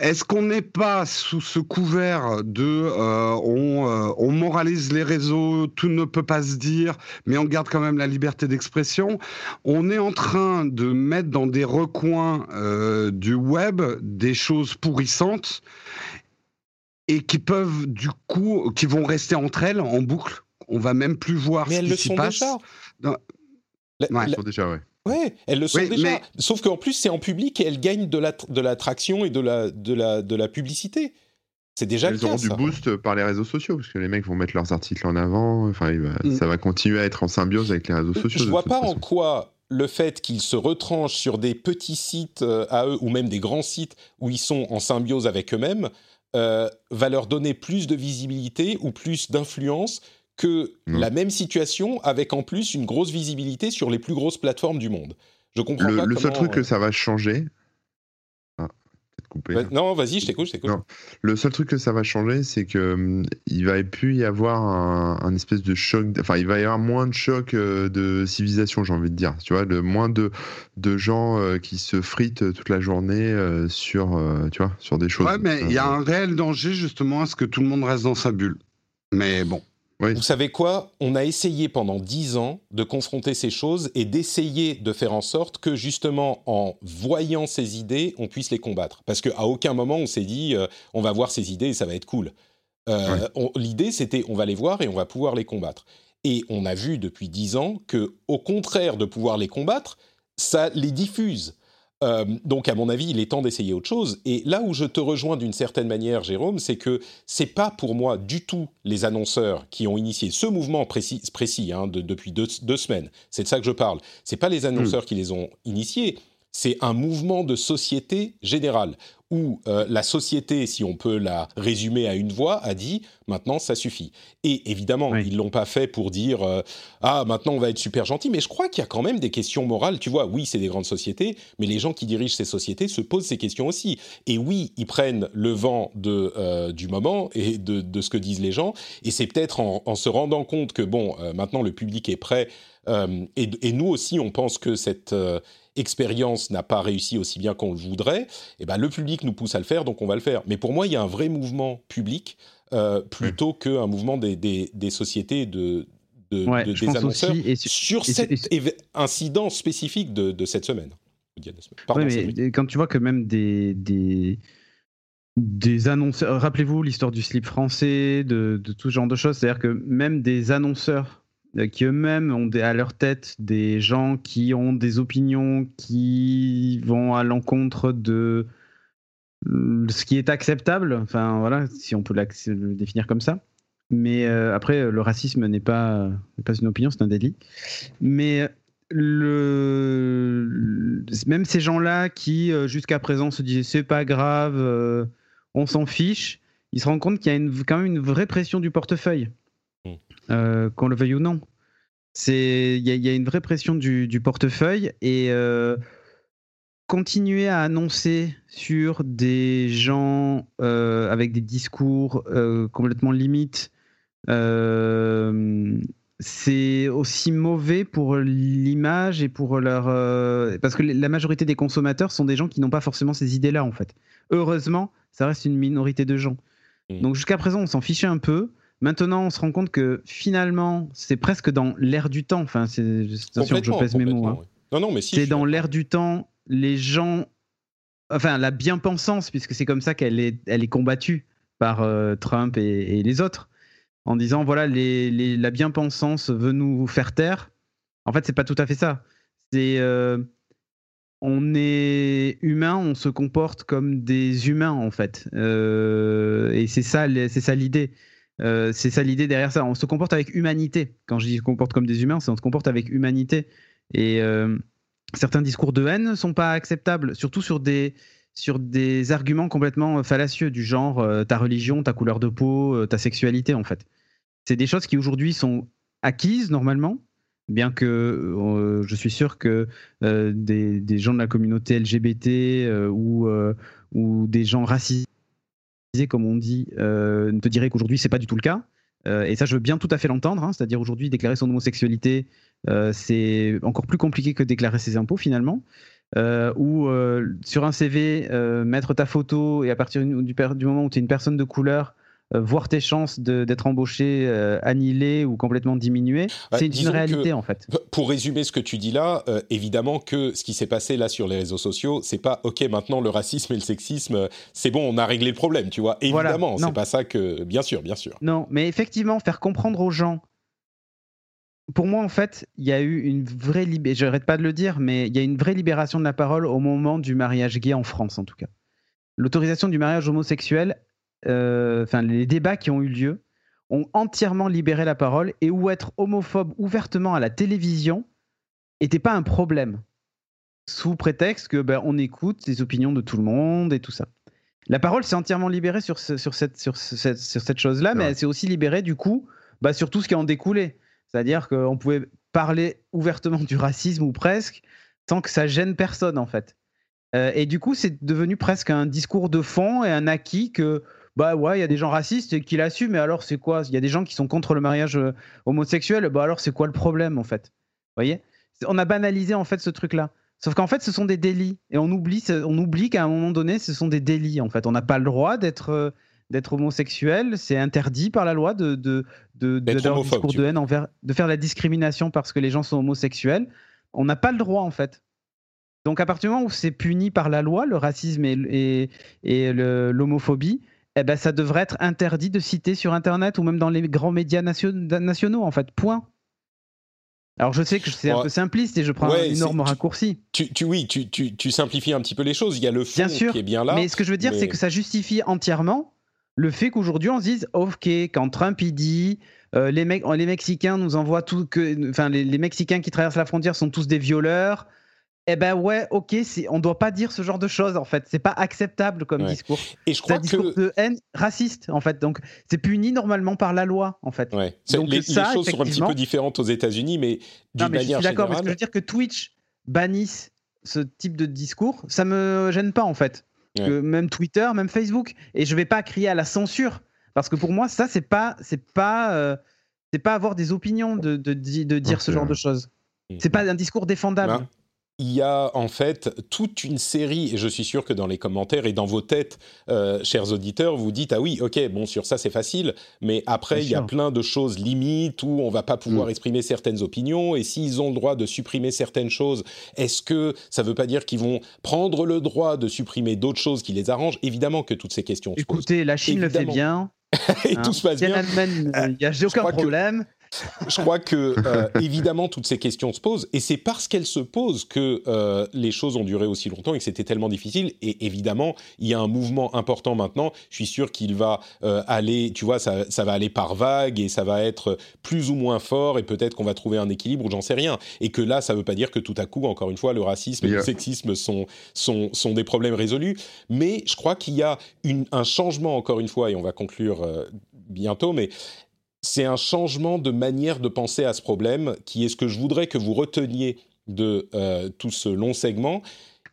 est-ce qu'on n'est pas sous ce couvert de euh, euh, on, moralise les réseaux, tout ne peut pas se dire, mais on garde quand même la liberté d'expression? On est en train de mettre dans des recoins euh, du web des choses pourrissantes et qui peuvent du coup, qui vont rester entre elles en boucle. On va même plus voir mais ce qui s'y passe. Déjà. Elles sont déjà, ouais. Ouais, elles le sont déjà. Sauf qu'en plus, c'est en public et elles gagnent de l'attraction la, et de la, de, la, de la publicité. C'est déjà Elles auront du boost par les réseaux sociaux, parce que les mecs vont mettre leurs articles en avant. Enfin, mm. ça va continuer à être en symbiose avec les réseaux sociaux. Je vois pas en quoi le fait qu'ils se retranchent sur des petits sites euh, à eux, ou même des grands sites où ils sont en symbiose avec eux-mêmes, euh, va leur donner plus de visibilité ou plus d'influence que la même situation avec en plus une grosse visibilité sur les plus grosses plateformes du monde. Je comprends le, pas Le seul truc que ça va changer. Ah, peut-être coupé. non, vas-y, je t'écoute, je t'écoute. Le seul truc que ça va changer, c'est que hum, il va plus y avoir un, espèce de choc. Enfin, il va y avoir moins de choc euh, de civilisation, j'ai envie de dire. Tu vois, de moins de de gens euh, qui se fritent toute la journée euh, sur, tu vois, sur des choses. Ouais, mais il y a un réel danger justement à ce que tout le monde reste dans sa bulle. Mais bon. Vous savez quoi? On a essayé pendant dix ans de confronter ces choses et d'essayer de faire en sorte que justement en voyant ces idées, on puisse les combattre. Parce qu'à aucun moment on s'est dit euh, on va voir ces idées et ça va être cool. Euh, l'idée c'était on va les voir et on va pouvoir les combattre. Et on a vu depuis dix ans que, au contraire de pouvoir les combattre, ça les diffuse. Euh, donc, à mon avis, il est temps d'essayer autre chose. Et là où je te rejoins d'une certaine manière, Jérôme, c'est que c'est pas pour moi du tout les annonceurs qui ont initié ce mouvement précis, précis hein, depuis deux, semaines. C'est de ça que je parle. C'est pas les annonceurs hmm. qui les ont initiés. C'est un mouvement de société générale où euh, la société, si on peut la résumer à une voix, a dit maintenant ça suffit. Et évidemment, ils l'ont pas fait pour dire euh, ah maintenant on va être super gentil, mais je crois qu'il y a quand même des questions morales. Tu vois, oui c'est des grandes sociétés, mais les gens qui dirigent ces sociétés se posent ces questions aussi. Et oui, ils prennent le vent de, euh, du moment et de, ce que disent les gens. Et c'est peut-être en, se rendant compte que bon maintenant le public est prêt. Et, et, nous aussi, on pense que cette expérience n'a pas réussi aussi bien qu'on le voudrait, et eh ben le public nous pousse à le faire, donc on va le faire. Mais pour moi, il y a un vrai mouvement public euh, plutôt qu'un mouvement des, des, sociétés de, de, des annonceurs sur cet incident spécifique de, cette semaine. mais quand tu vois que même des, des, des annonceurs, rappelez-vous l'histoire du slip français, de, de tout ce genre de choses, c'est-à-dire que même des annonceurs euh, qui eux-mêmes ont à leur tête des gens qui ont des opinions qui vont à l'encontre de ce qui est acceptable, enfin voilà, si on peut le définir comme ça. Mais euh, après, le racisme n'est pas, une opinion, c'est un délit. Mais même ces gens-là qui, euh, jusqu'à présent, se disaient c'est pas grave, on s'en fiche, ils se rendent compte qu'il y a quand même une vraie pression du portefeuille. Euh, qu'on le veuille ou non. C'est il y, a une vraie pression du, portefeuille et euh, continuer à annoncer sur des gens euh, avec des discours complètement limites. c'est aussi mauvais pour l'image et pour leur parce que la majorité des consommateurs sont des gens qui n'ont pas forcément ces idées-là en fait. Heureusement, ça reste une minorité de gens. Mmh. Donc jusqu'à présent, on s'en fichait un peu. Maintenant, on se rend compte que finalement, c'est presque dans l'air du temps. Enfin, c'est attention, je pèse mes mots. Hein. Non, non, mais si. C'est dans l'air du temps. Les gens, enfin, la bien-pensance, puisque c'est comme ça qu'elle est, elle est combattue par euh, Trump et, les autres, en disant voilà, les, la bien-pensance veut nous faire taire. En fait, c'est pas tout à fait ça. C'est euh, on est humain, on se comporte comme des humains en fait, euh, et c'est ça, c'est ça l'idée. Euh, c'est ça l'idée derrière ça. On se comporte avec humanité. Quand je dis comporte comme des humains, c'est on se comporte avec humanité. Et euh, certains discours de haine ne sont pas acceptables, surtout sur des, sur des arguments complètement fallacieux, du genre euh, ta religion, ta couleur de peau, ta sexualité, en fait. C'est des choses qui aujourd'hui sont acquises normalement, bien que je suis sûr que des, des, gens de la communauté LGBT ou, ou des gens racistes comme on dit, euh, te dirait qu'aujourd'hui, c'est pas du tout le cas. Euh, et ça, je veux bien tout à fait l'entendre. Hein. C'est-à-dire aujourd'hui, déclarer son homosexualité, euh, c'est encore plus compliqué que déclarer ses impôts finalement. ou sur un CV mettre ta photo et à partir du, moment où tu es une personne de couleur euh, voir tes chances d'être embauché euh, annihilées ou complètement diminuées. Bah, c'est une réalité en fait. Pour résumer ce que tu dis là, euh, évidemment que ce qui s'est passé là sur les réseaux sociaux, c'est pas ok maintenant le racisme et le sexisme, c'est bon, on a réglé le problème, tu vois. Évidemment, c'est pas ça que, bien sûr, bien sûr. Non, mais effectivement, faire comprendre aux gens. Pour moi, en fait, il y a eu une vraie libération, je n'arrête pas de le dire, mais il y a une vraie libération de la parole au moment du mariage gay en France, en tout cas. L'autorisation du mariage homosexuel, euh, enfin les débats qui ont eu lieu ont entièrement libéré la parole et où être homophobe ouvertement à la télévision n'était pas un problème sous prétexte que ben, on écoute les opinions de tout le monde et tout ça. La parole s'est entièrement libérée sur, sur cette, sur cette, sur cette chose-là, mais elle s'est aussi libérée du coup bah, sur tout ce qui en découlait. C'est-à-dire qu'on pouvait parler ouvertement du racisme ou presque sans que ça gêne personne en fait. Euh, et du coup, c'est devenu presque un discours de fond et un acquis que bah ouais, il y a des gens racistes qui l'assument, mais alors c'est quoi? Il y a des gens qui sont contre le mariage euh, homosexuel, bah alors c'est quoi le problème en fait? Vous voyez On a banalisé en fait ce truc-là. Sauf qu'en fait, ce sont des délits. Et on oublie, on oublie qu'à un moment donné, ce sont des délits. En fait, on n'a pas le droit d'être euh, d'être homosexuel. C'est interdit par la loi de de de, de, discours de haine envers, de faire la discrimination parce que les gens sont homosexuels. On n'a pas le droit en fait. Donc à partir du moment où c'est puni par la loi, le racisme et, et, et l'homophobie, eh ben, ça devrait être interdit de citer sur Internet ou même dans les grands médias nationaux, en fait. Point. Alors je sais que c'est un peu simpliste et je prends un énorme raccourci. Tu, tu, oui, tu, tu, simplifies un petit peu les choses. Il y a le fond qui est bien là. Mais ce que je veux dire, c'est que ça justifie entièrement le fait qu'aujourd'hui on se dise, ok, quand Trump il dit, euh, les, mecs, les Mexicains nous envoient tout, que, enfin les, les Mexicains qui traversent la frontière sont tous des violeurs. Eh ben ouais, ok, on doit pas dire ce genre de choses en fait. C'est pas acceptable comme discours. Et je crois un discours de haine raciste en fait. Donc c'est puni normalement par la loi en fait. Ouais. Donc, les, ça, choses sont un petit peu différentes aux États-Unis, mais d'une manière je suis d'accord, parce que je veux dire que Twitch bannisse ce type de discours, ça me gêne pas en fait. Que même Twitter, même Facebook, et je vais pas crier à la censure parce que pour moi ça c'est pas c'est pas euh, c'est pas avoir des opinions de, de, de dire ce genre de choses. C'est pas un discours défendable. Il y a en fait toute une série, et je suis sûr que dans les commentaires et dans vos têtes, euh, chers auditeurs, vous dites ah oui, ok, bon sur ça c'est facile, mais après il y a plein de choses limites où on va pas pouvoir mm. exprimer certaines opinions, et s'ils ont le droit de supprimer certaines choses, est-ce que ça veut pas dire qu'ils vont prendre le droit de supprimer d'autres choses qui les arrangent? Évidemment que toutes ces questions. Écoutez, la Chine le fait bien. et tout hein. se passe bien. Il n'y a aucun problème je crois que euh, évidemment toutes ces questions se posent et c'est parce qu'elles se posent que euh, les choses ont duré aussi longtemps et que c'était tellement difficile. Et évidemment il y a un mouvement important maintenant. Je suis sûr qu'il va euh, aller tu vois ça, ça, va aller par vagues et ça va être plus ou moins fort et peut-être qu'on va trouver un équilibre ou j'en sais rien. Et que là ça veut pas dire que tout à coup encore une fois le racisme et le sexisme sont, sont, sont des problèmes résolus. Mais je crois qu'il y a une, un changement encore une fois et on va conclure bientôt mais c'est un changement de manière de penser à ce problème qui est ce que je voudrais que vous reteniez de euh, tout ce long segment.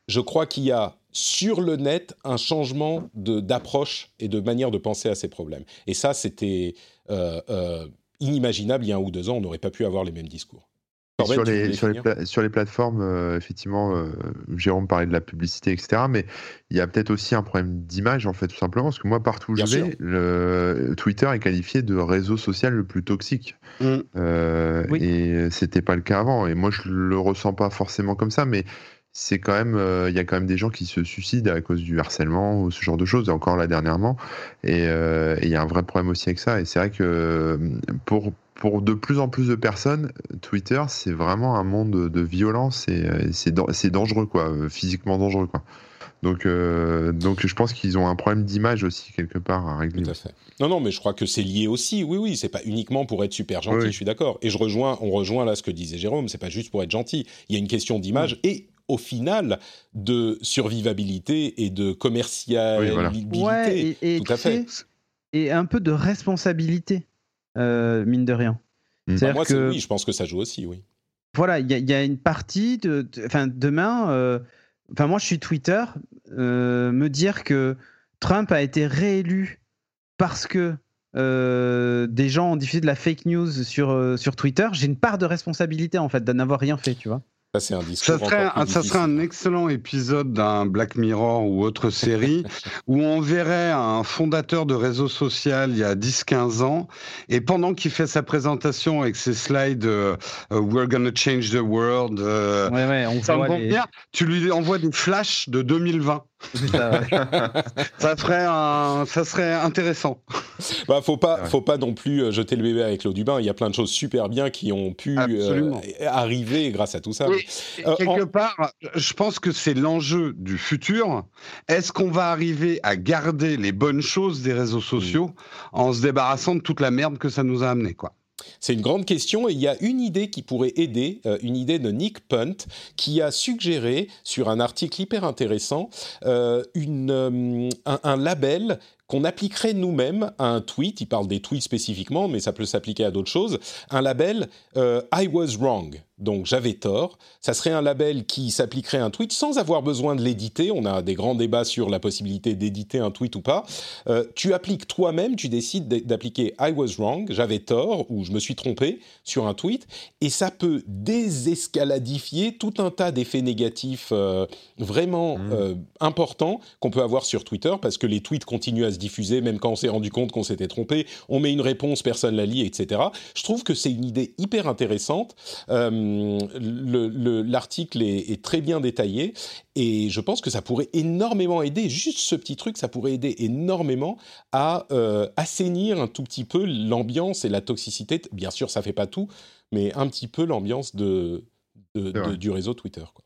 Je crois qu'il y a sur le net un changement d'approche et de manière de penser à ces problèmes. Et ça, c'était euh, euh, inimaginable il y a un ou deux ans, on n'aurait pas pu avoir les mêmes discours sur, les, sur, les plateformes, euh, effectivement, euh, Jérôme parlait de la publicité, etc. Mais il y a peut-être aussi un problème d'image, en fait, tout simplement. Parce que moi, partout où je vais, le, Twitter est qualifié de réseau social le plus toxique. Mm. Euh, oui. Et c'était pas le cas avant. Et moi, je le ressens pas forcément comme ça. Mais c'est quand même, il y a quand même des gens qui se suicident à cause du harcèlement ou ce genre de choses, et encore là dernièrement. Et il y a un vrai problème aussi avec ça. Et c'est vrai que pour, pour de plus en plus de personnes, Twitter, c'est vraiment un monde de violence et euh, c'est dangereux, quoi, euh, physiquement dangereux, quoi. Donc, euh, donc je pense qu'ils ont un problème d'image aussi quelque part à régler. Tout à fait. Non, non, mais je crois que c'est lié aussi. Oui, oui, c'est pas uniquement pour être super gentil. Je suis d'accord. Et je rejoins, on rejoint là ce que disait Jérôme. C'est pas juste pour être gentil. Il y a une question d'image et au final de survivabilité et de commercialité. et, tout à fait. Et un peu de responsabilité. Euh, mine de rien. Mm. Bah, moi, que, oui, je pense que ça joue aussi, oui. Voilà, il y, a une partie de. Enfin, demain, euh, enfin, moi, je suis Twitter, euh, me dire que Trump a été réélu parce que des gens ont diffusé de la fake news sur, sur Twitter, j'ai une part de responsabilité, en fait, d'en avoir rien fait, tu vois. Ça, c'est un discours. Ça serait, un, ça serait un excellent épisode d'un Black Mirror ou autre série où on verrait un fondateur de réseau social il y a 10-15 ans et pendant qu'il fait sa présentation avec ses slides euh, We're gonna change the world, euh, ouais, ouais, on voit les... tu lui envoies des flashs de 2020. Ça, ça, ferait un, ça serait intéressant. Bah, faut pas, faut pas non plus euh, jeter le bébé avec l'eau du bain. Il y a plein de choses super bien qui ont pu euh, arriver grâce à tout ça. Euh, quelque part, je pense que c'est l'enjeu du futur. Est-ce qu'on va arriver à garder les bonnes choses des réseaux sociaux mm. en se débarrassant de toute la merde que ça nous a amené, quoi? C'est une grande question et il y a une idée qui pourrait aider, euh, une idée de Nick Punt qui a suggéré sur un article hyper intéressant euh, euh, un, label qu'on appliquerait nous-mêmes à un tweet, il parle des tweets spécifiquement, mais ça peut s'appliquer à d'autres choses, un label I was wrong donc j'avais tort. Ça serait un label qui s'appliquerait à un tweet sans avoir besoin de l'éditer. On a des grands débats sur la possibilité d'éditer un tweet ou pas. Euh, tu appliques toi-même, tu décides d'appliquer I was wrong, j'avais tort ou je me suis trompé sur un tweet, et ça peut désescaladifier tout un tas d'effets négatifs euh, vraiment mmh. euh, importants qu'on peut avoir sur Twitter parce que les tweets continuent à se diffuser même quand on s'est rendu compte qu'on s'était trompé. On met une réponse, personne la lit, etc. Je trouve que c'est une idée hyper intéressante l'article est, très bien détaillé et je pense que ça pourrait énormément aider, juste ce petit truc, ça pourrait aider énormément à euh, assainir un tout petit peu l'ambiance et la toxicité. Bien sûr, ça fait pas tout, mais un petit peu l'ambiance de, du réseau Twitter. Quoi.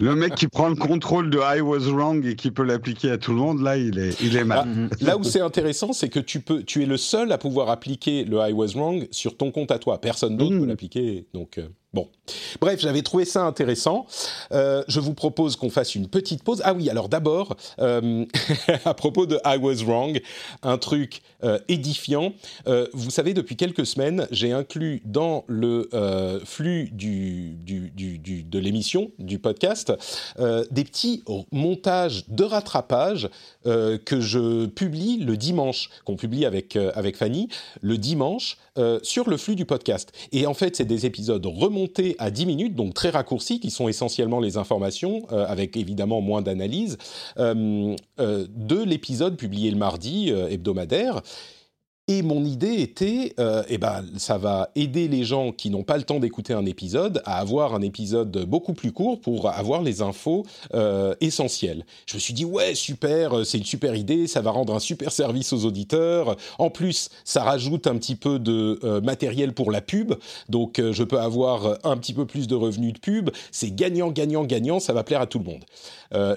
Le mec qui prend le contrôle de I was wrong et qui peut l'appliquer à tout le monde, là, il est, il est mal. Ah, là où c'est intéressant, c'est que tu, peux, tu es le seul à pouvoir appliquer le I was wrong sur ton compte à toi. Personne d'autre mm. peut l'appliquer. Donc, euh, Bon. Bref, j'avais trouvé ça intéressant. Euh, je vous propose qu'on fasse une petite pause. Ah oui, alors d'abord, euh, à propos de I Was Wrong, un truc euh, édifiant. vous savez, depuis quelques semaines, j'ai inclus dans le flux de l'émission, du podcast, des petits montages de rattrapage que je publie le dimanche, qu'on publie avec, avec Fanny, le dimanche, sur le flux du podcast. Et en fait, c'est des épisodes remontés à 10 minutes, donc très raccourcis, qui sont essentiellement les informations, euh, avec évidemment moins d'analyse, euh, euh, de l'épisode publié le mardi hebdomadaire. Et mon idée était, euh, eh ben, ça va aider les gens qui n'ont pas le temps d'écouter un épisode à avoir un épisode beaucoup plus court pour avoir les infos euh, essentielles. Je me suis dit, ouais, super, euh, c'est une super idée, ça va rendre un super service aux auditeurs. En plus, ça rajoute un petit peu de matériel pour la pub, donc je peux avoir un petit peu plus de revenus de pub. C'est gagnant, gagnant, gagnant, ça va plaire à tout le monde.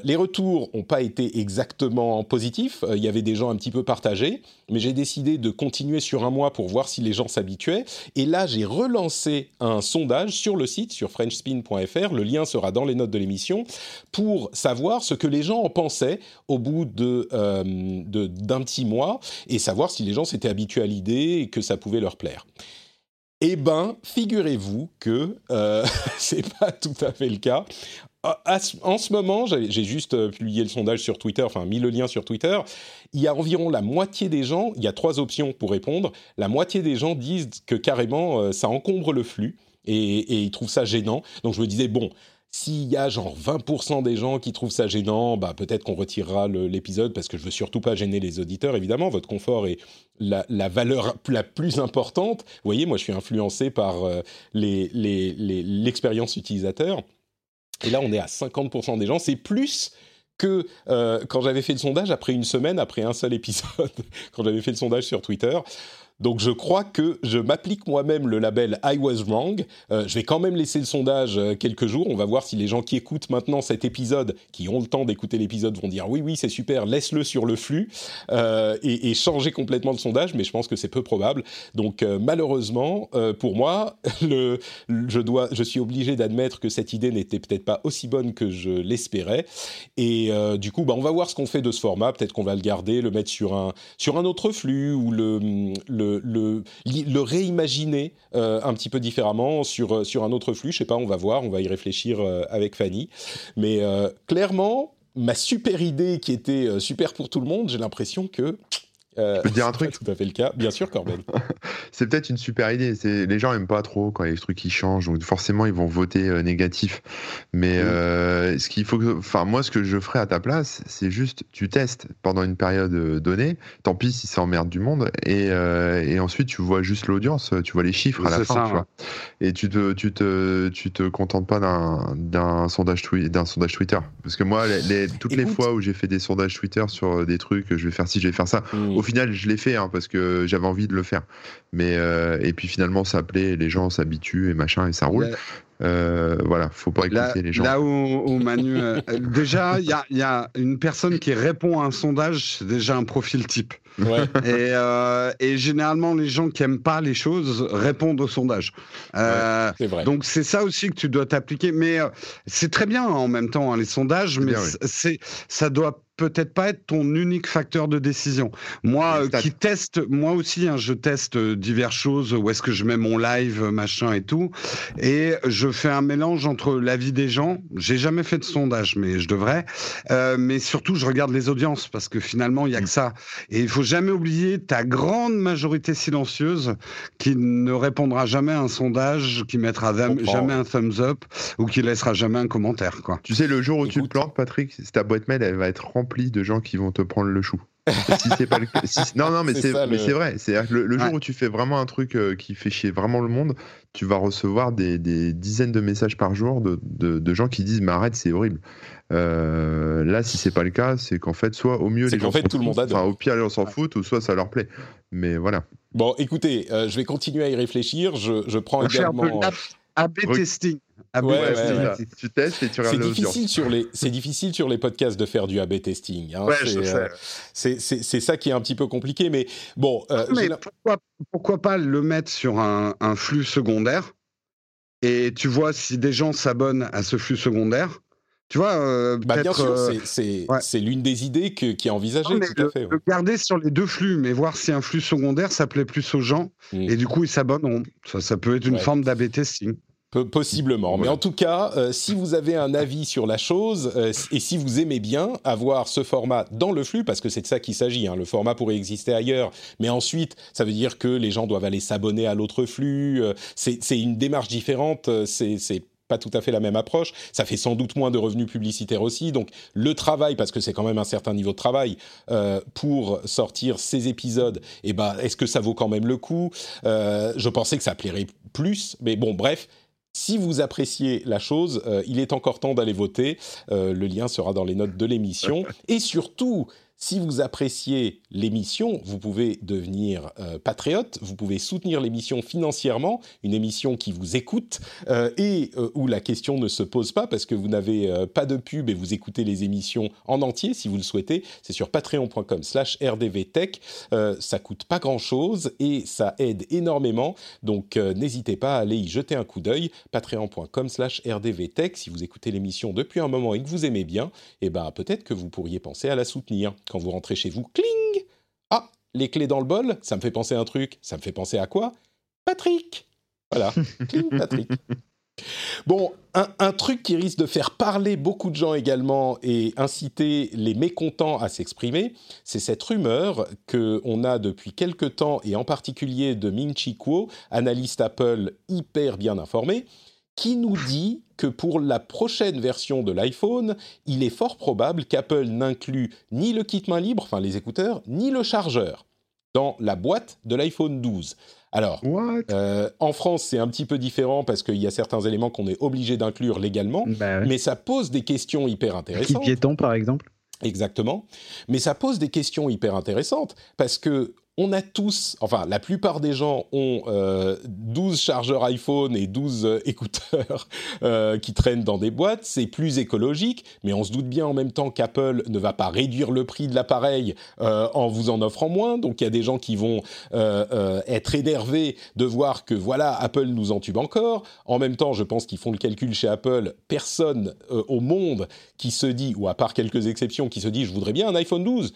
Les retours n'ont pas été exactement positifs. Il y avait des gens un petit peu partagés, mais j'ai décidé de continuer sur un mois pour voir si les gens s'habituaient. Et là, j'ai relancé un sondage sur le site, sur frenchspin.fr. Le lien sera dans les notes de l'émission pour savoir ce que les gens en pensaient au bout euh, d'un petit mois et savoir si les gens s'étaient habitués à l'idée et que ça pouvait leur plaire. Eh ben, figurez-vous que euh, c'est pas tout à fait le cas. Ah, en ce moment, j'ai juste euh, publié le sondage sur Twitter, enfin mis le lien sur Twitter. Il y a environ la moitié des gens, il y a trois options pour répondre. La moitié des gens disent que carrément euh, ça encombre le flux et, ils trouvent ça gênant. Donc je me disais bon, s'il y a genre 20% des gens qui trouvent ça gênant, bah peut-être qu'on retirera l'épisode parce que je veux surtout pas gêner les auditeurs. Évidemment, votre confort est la, valeur la plus importante. Vous voyez, moi je suis influencé par euh, l'expérience utilisateur. Et là, on est à 50% des gens. C'est plus que euh, quand j'avais fait le sondage après une semaine, après un seul épisode, quand j'avais fait le sondage sur Twitter. Donc je crois que je m'applique moi-même le label I was wrong. Euh, je vais quand même laisser le sondage euh, quelques jours. On va voir si les gens qui écoutent maintenant cet épisode, qui ont le temps d'écouter l'épisode, vont dire oui, oui, c'est super, laisse-le sur le flux euh, et, et, changer complètement le sondage. Mais je pense que c'est peu probable. Donc malheureusement, pour moi, je, suis obligé d'admettre que cette idée n'était peut-être pas aussi bonne que je l'espérais. Et du coup, bah, on va voir ce qu'on fait de ce format. Peut-être qu'on va le garder, le mettre sur un, autre flux ou le le, réimaginer euh, un petit peu différemment sur, euh, sur un autre flux. Je sais pas, on va voir, on va y réfléchir euh, avec Fanny. Mais clairement, ma super idée qui était super pour tout le monde, j'ai l'impression que euh, je peux te dire un truc tout à fait le cas, bien sûr, Corben. c'est peut-être une super idée. Les gens aiment pas trop quand il y a des trucs qui changent, donc forcément ils vont voter euh, négatif. Mais euh, ce qu'il faut, enfin moi, ce que je ferais à ta place, c'est juste tu testes pendant une période donnée. Tant pis si ça emmerde du monde, et, et ensuite tu vois juste l'audience, tu vois les chiffres à la fin, tu vois. Et tu te, tu te, tu te contentes pas d'un sondage, d'un sondage Twitter, parce que moi, les, toutes les fois où j'ai fait des sondages Twitter sur des trucs, je vais faire ci, je vais faire ça. Hmm au final, je l'ai fait hein, parce que j'avais envie de le faire. Mais euh, et puis finalement, ça plaît, les gens s'habituent et machin et ça roule. Euh, voilà, faut pas écouter les gens. Là où, Manu, euh, déjà, il y a, une personne qui répond à un sondage, c'est déjà un profil type. Et, et, généralement, les gens qui aiment pas les choses répondent au sondage. vrai. Donc c'est ça aussi que tu dois t'appliquer. Mais c'est très bien en même temps hein, les sondages, mais c'est ça doit peut-être pas être ton unique facteur de décision. Moi, euh, qui teste, moi aussi, hein, je teste euh, diverses choses. Où est-ce que je mets mon live, machin et tout, et je fais un mélange entre l'avis des gens. J'ai jamais fait de sondage, mais je devrais. Euh, mais surtout, je regarde les audiences parce que finalement, il y a que mm. ça. Et il faut jamais oublier ta grande majorité silencieuse qui ne répondra jamais à un sondage, qui mettra jamais un thumbs up ou qui laissera jamais un commentaire. Quoi. Tu sais, le jour où tu te plantes, Patrick, ta boîte mail, elle va être remplie de gens qui vont te prendre le chou. si c'est pas le... non, non, mais c'est vrai. C'est le, le jour où tu fais vraiment un truc euh, qui fait chier vraiment le monde, tu vas recevoir des, des dizaines de messages par jour de, de, gens qui disent mais arrête, c'est horrible. Euh, là, si c'est pas le cas, c'est qu'en fait, soit au mieux les gens fait, tout le monde enfin, au pire on s'en fout, ou soit ça leur plaît. Mais voilà. Bon, écoutez, euh, je vais continuer à y réfléchir. Je, je prends également. AB testing. Tu testes et tu regardes C'est difficile sur les, c'est difficile sur les podcasts de faire du A/B testing. Hein. c'est, c'est, ça qui est un petit peu compliqué, mais bon. Euh, mais pourquoi, pourquoi, pas le mettre sur un, un, flux secondaire et tu vois si des gens s'abonnent à ce flux secondaire. Tu vois, euh, bah, bien sûr, euh, c'est l'une des idées que, qui est envisagée. tout à fait, le, garder sur les deux flux, mais voir si un flux secondaire ça plaît plus aux gens mmh. et du coup ils s'abonnent. Ça, ça peut être une forme d'AB testing possiblement. Mais en tout cas, euh, si vous avez un avis sur la chose euh, et si vous aimez bien avoir ce format dans le flux, parce que c'est de ça qu'il s'agit, hein, le format pourrait exister ailleurs, mais ensuite, ça veut dire que les gens doivent aller s'abonner à l'autre flux. Euh, c'est une démarche différente. c'est pas tout à fait la même approche. Ça fait sans doute moins de revenus publicitaires aussi. Donc le travail, parce que c'est quand même un certain niveau de travail pour sortir ces épisodes, eh ben, est-ce que ça vaut quand même le coup? Je pensais que ça plairait plus, mais bon, bref, si vous appréciez la chose, euh, il est encore temps d'aller voter. Euh, le lien sera dans les notes de l'émission. Et surtout, si vous appréciez l'émission, vous pouvez devenir euh, patriote, vous pouvez soutenir l'émission financièrement, une émission qui vous écoute euh, et euh, où la question ne se pose pas parce que vous n'avez pas de pub et vous écoutez les émissions en entier si vous le souhaitez. C'est sur patreon.com slash rdvtech. ça coûte pas grand-chose et ça aide énormément. Donc n'hésitez pas à aller y jeter un coup d'œil. patreon.com slash rdvtech. Si vous écoutez l'émission depuis un moment et que vous aimez bien, eh ben, peut-être que vous pourriez penser à la soutenir quand vous rentrez chez vous, cling Ah, les clés dans le bol, ça me fait penser à un truc. Ça me fait penser à quoi? Patrick Voilà, cling Patrick. Bon, un, truc qui risque de faire parler beaucoup de gens également et inciter les mécontents à s'exprimer, c'est cette rumeur qu'on a depuis quelque temps, et en particulier de Ming Chi Kuo, analyste Apple hyper bien informé, qui nous dit que pour la prochaine version de l'iPhone, il est fort probable qu'Apple n'inclut ni le kit main libre, enfin les écouteurs, ni le chargeur dans la boîte de l'iPhone 12. Alors, euh, en France, c'est un petit peu différent parce qu'il y a certains éléments qu'on est obligé d'inclure légalement, bah mais ça pose des questions hyper intéressantes. Kit piéton, par exemple Exactement. Mais ça pose des questions hyper intéressantes parce que on a tous, enfin la plupart des gens ont 12 euh, chargeurs iPhone et 12 euh, écouteurs euh, qui traînent dans des boîtes, c'est plus écologique, mais on se doute bien en même temps qu'Apple ne va pas réduire le prix de l'appareil en vous en offrant moins, donc il y a des gens qui vont être énervés de voir que voilà, Apple nous entube encore. En même temps, je pense qu'ils font le calcul chez Apple, personne au monde qui se dit, ou à part quelques exceptions, qui se dit je voudrais bien un iPhone 12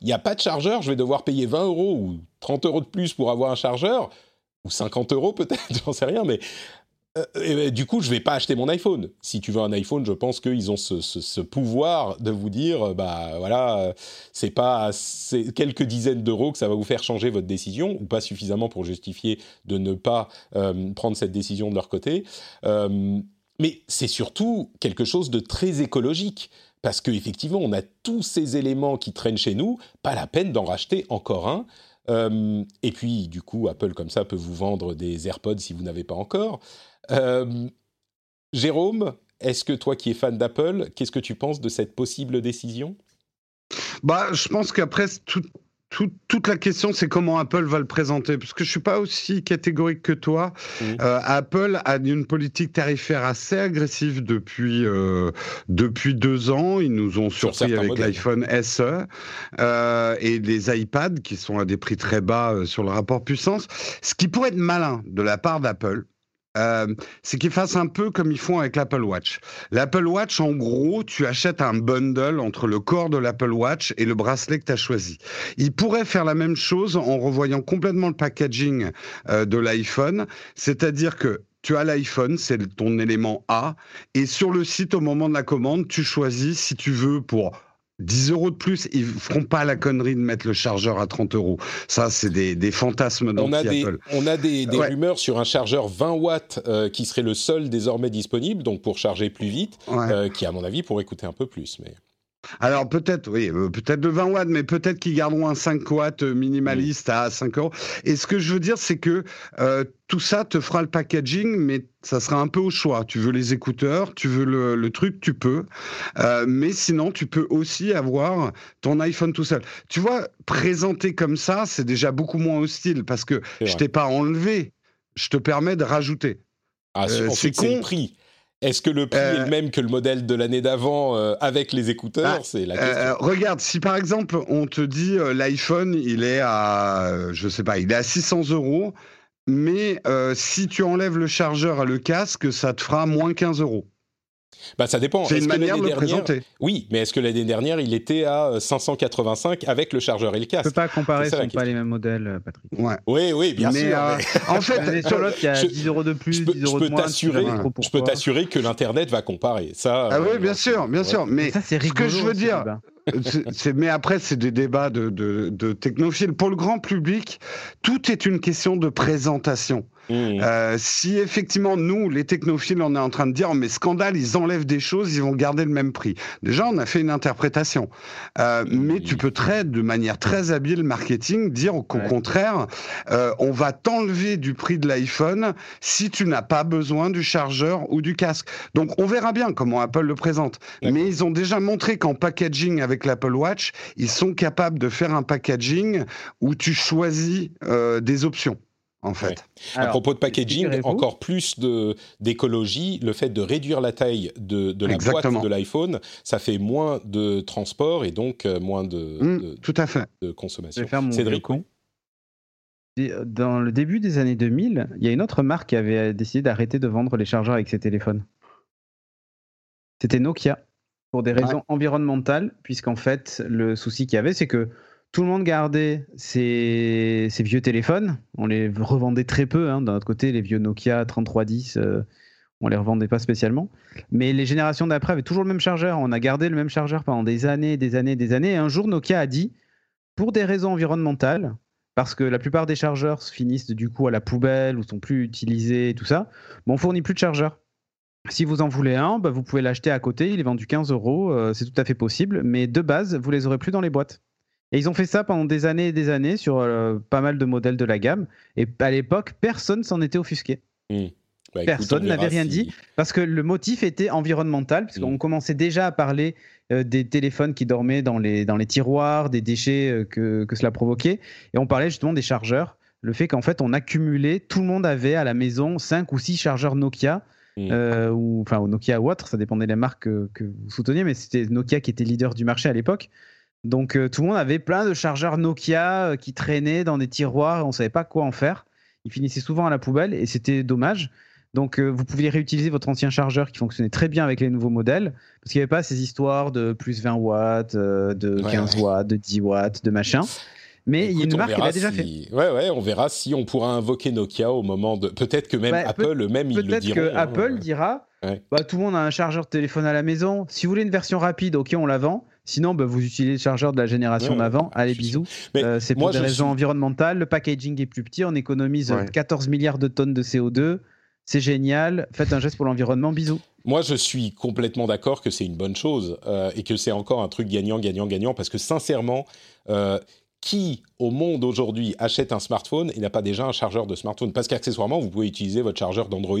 il n'y a pas de chargeur, je vais devoir payer 20 euros ou 30 euros de plus pour avoir un chargeur, ou 50 euros peut-être, j'en sais rien, mais euh, du coup, je ne vais pas acheter mon iPhone. Si tu veux un iPhone, je pense qu'ils ont ce, pouvoir de vous dire, bah voilà, c'est pas quelques dizaines d'euros que ça va vous faire changer votre décision, ou pas suffisamment pour justifier de ne pas euh, prendre cette décision de leur côté. Euh, mais c'est surtout quelque chose de très écologique parce qu'effectivement, on a tous ces éléments qui traînent chez nous, pas la peine d'en racheter encore un. Euh, et puis, du coup, Apple, comme ça, peut vous vendre des AirPods si vous n'avez pas encore. Euh, Jérôme, est-ce que toi qui es fan d'Apple, qu'est-ce que tu penses de cette possible décision? Bah, je pense qu'après, tout, toute la question, c'est comment Apple va le présenter. Parce que je suis pas aussi catégorique que toi. Mmh. Euh, Apple a une politique tarifaire assez agressive depuis euh, depuis deux ans. Ils nous ont surpris avec l'iPhone SE euh, et les iPads qui sont à des prix très bas sur le rapport puissance. Ce qui pourrait être malin de la part d'Apple, euh, c'est qu'ils fassent un peu comme ils font avec l'Apple Watch. L'Apple Watch, en gros, tu achètes un bundle entre le corps de l'Apple Watch et le bracelet que tu as choisi. Ils pourraient faire la même chose en revoyant complètement le packaging euh, de l'iPhone, c'est-à-dire que tu as l'iPhone, c'est ton élément A, et sur le site, au moment de la commande, tu choisis si tu veux pour 10 euros de plus, ils feront pas la connerie de mettre le chargeur à 30 euros. Ça, c'est des, des fantasmes on a des, on a des, des rumeurs sur un chargeur 20 watts euh, qui serait le seul désormais disponible, donc pour charger plus vite, euh, qui à mon avis pourrait coûter un peu plus. Mais alors peut-être, oui, euh, peut-être de 20 watts, mais peut-être qu'ils garderont un 5 watts minimaliste à 5 euros. Et ce que je veux dire, c'est que euh, tout ça te fera le packaging, mais ça sera un peu au choix. Tu veux les écouteurs, tu veux le, truc, tu peux. Euh, mais sinon, tu peux aussi avoir ton iPhone tout seul. Tu vois, présenter comme ça, c'est déjà beaucoup moins hostile parce que je t'ai pas enlevé, je te permets de rajouter. Ah, c'est con. le prix. Est-ce que le prix est le euh, même que le modèle de l'année d'avant euh, avec les écouteurs ah, C'est la question. Euh, regarde, si par exemple on te dit l'iPhone, il est à, je sais pas, il est à 600 euros, mais si tu enlèves le chargeur à le casque, ça te fera moins 15 euros. Bah, ça dépend. C'est une manière de le présenter. Oui, mais est-ce que l'année dernière, il était à 585 avec le chargeur et le casque? Je peux pas comparer, ce ne sont pas les mêmes modèles, euh, Patrick. Ouais. Oui, oui, bien sûr. Euh, en fait, sur l'autre, il y a 10 euros de plus, 10 euros de moins. Je peux t'assurer que l'Internet va comparer. Ça, ah oui, euh, bien sûr, bien sûr. Mais, ça, ce que je veux dire, mais après, c'est des débats de, de, de technophiles. Pour le grand public, tout est une question de présentation. Mmh. Euh, si effectivement nous, les technophiles, on est en train de dire mais scandale, ils enlèvent des choses, ils vont garder le même prix. Déjà, on a fait une interprétation, euh, mais tu peux très, de manière très habile marketing, dire qu'au contraire, euh, on va t'enlever du prix de l'iPhone si tu n'as pas besoin du chargeur ou du casque. Donc on verra bien comment Apple le présente, mais ils ont déjà montré qu'en packaging avec l'Apple Watch, ils sont capables de faire un packaging où tu choisis des options en fait. à propos de packaging, encore plus de d'écologie, le fait de réduire la taille de, de la boîte de l'iPhone, ça fait moins de transport et donc euh, moins de, mmh, tout à fait. de consommation. Cédric Dans le début des années 2000, il y a une autre marque qui avait décidé d'arrêter de vendre les chargeurs avec ses téléphones. C'était Nokia, pour des raisons environnementales, puisqu'en fait, le souci qu'il y avait, c'est que tout le monde gardait ses, vieux téléphones. On les revendait très peu. Hein. D'un autre côté, les vieux Nokia 3310, euh, On les revendait pas spécialement. Mais les générations d'après avaient toujours le même chargeur. On a gardé le même chargeur pendant des années, des années, des années. Et un jour, Nokia a dit, pour des raisons environnementales, parce que la plupart des chargeurs finissent du coup à la poubelle ou sont plus utilisés, tout ça, on fournit plus de chargeurs. Si vous en voulez un, bah, vous pouvez l'acheter à côté. Il est vendu 15 euros. Euh, c'est tout à fait possible. Mais de base, vous les aurez plus dans les boîtes. Et ils ont fait ça pendant des années et des années sur euh, pas mal de modèles de la gamme. Et à l'époque, personne s'en était offusqué. Hmm. Bah, personne n'avait rien dit parce que le motif était environnemental, puisqu'on hmm. commençait déjà à parler euh, des téléphones qui dormaient dans les, dans les tiroirs, des déchets que, que cela provoquait. Et on parlait justement des chargeurs. Le fait qu'en fait, on accumulait, tout le monde avait à la maison 5 ou 6 chargeurs Nokia Mm. Euh, ou enfin Nokia ou autre, ça dépendait des marques que, vous souteniez, mais c'était Nokia qui était leader du marché à l'époque. Donc euh, tout le monde avait plein de chargeurs Nokia euh, qui traînaient dans des tiroirs, on savait pas quoi en faire. Ils finissaient souvent à la poubelle et c'était dommage. Donc vous pouviez réutiliser votre ancien chargeur qui fonctionnait très bien avec les nouveaux modèles, parce qu'il n'y avait pas ces histoires de plus 20 watts, de 15 watts, de 10 watts, de machin. Mais il y a une marque qui l'a déjà fait. Ouais, ouais, on verra si on pourra invoquer Nokia au moment de. Peut-être que même Apple, même, ils le diront. Peut-être que hein. Apple dira bah, tout le monde a un chargeur de téléphone à la maison. Si vous voulez une version rapide, ok, on la vend. Sinon, bah, vous utilisez le chargeur de la génération d'avant. Allez, bisous. Euh, c'est pour des raisons environnementales. Le packaging est plus petit. On économise 14 milliards de tonnes de CO2. C'est génial. Faites un geste pour l'environnement. Bisous. Moi, je suis complètement d'accord que c'est une bonne chose euh, et que c'est encore un truc gagnant, gagnant, gagnant. Parce que sincèrement, euh, qui au monde aujourd'hui achète un smartphone et n'a pas déjà un chargeur de smartphone? Parce qu'accessoirement, vous pouvez utiliser votre chargeur d'Android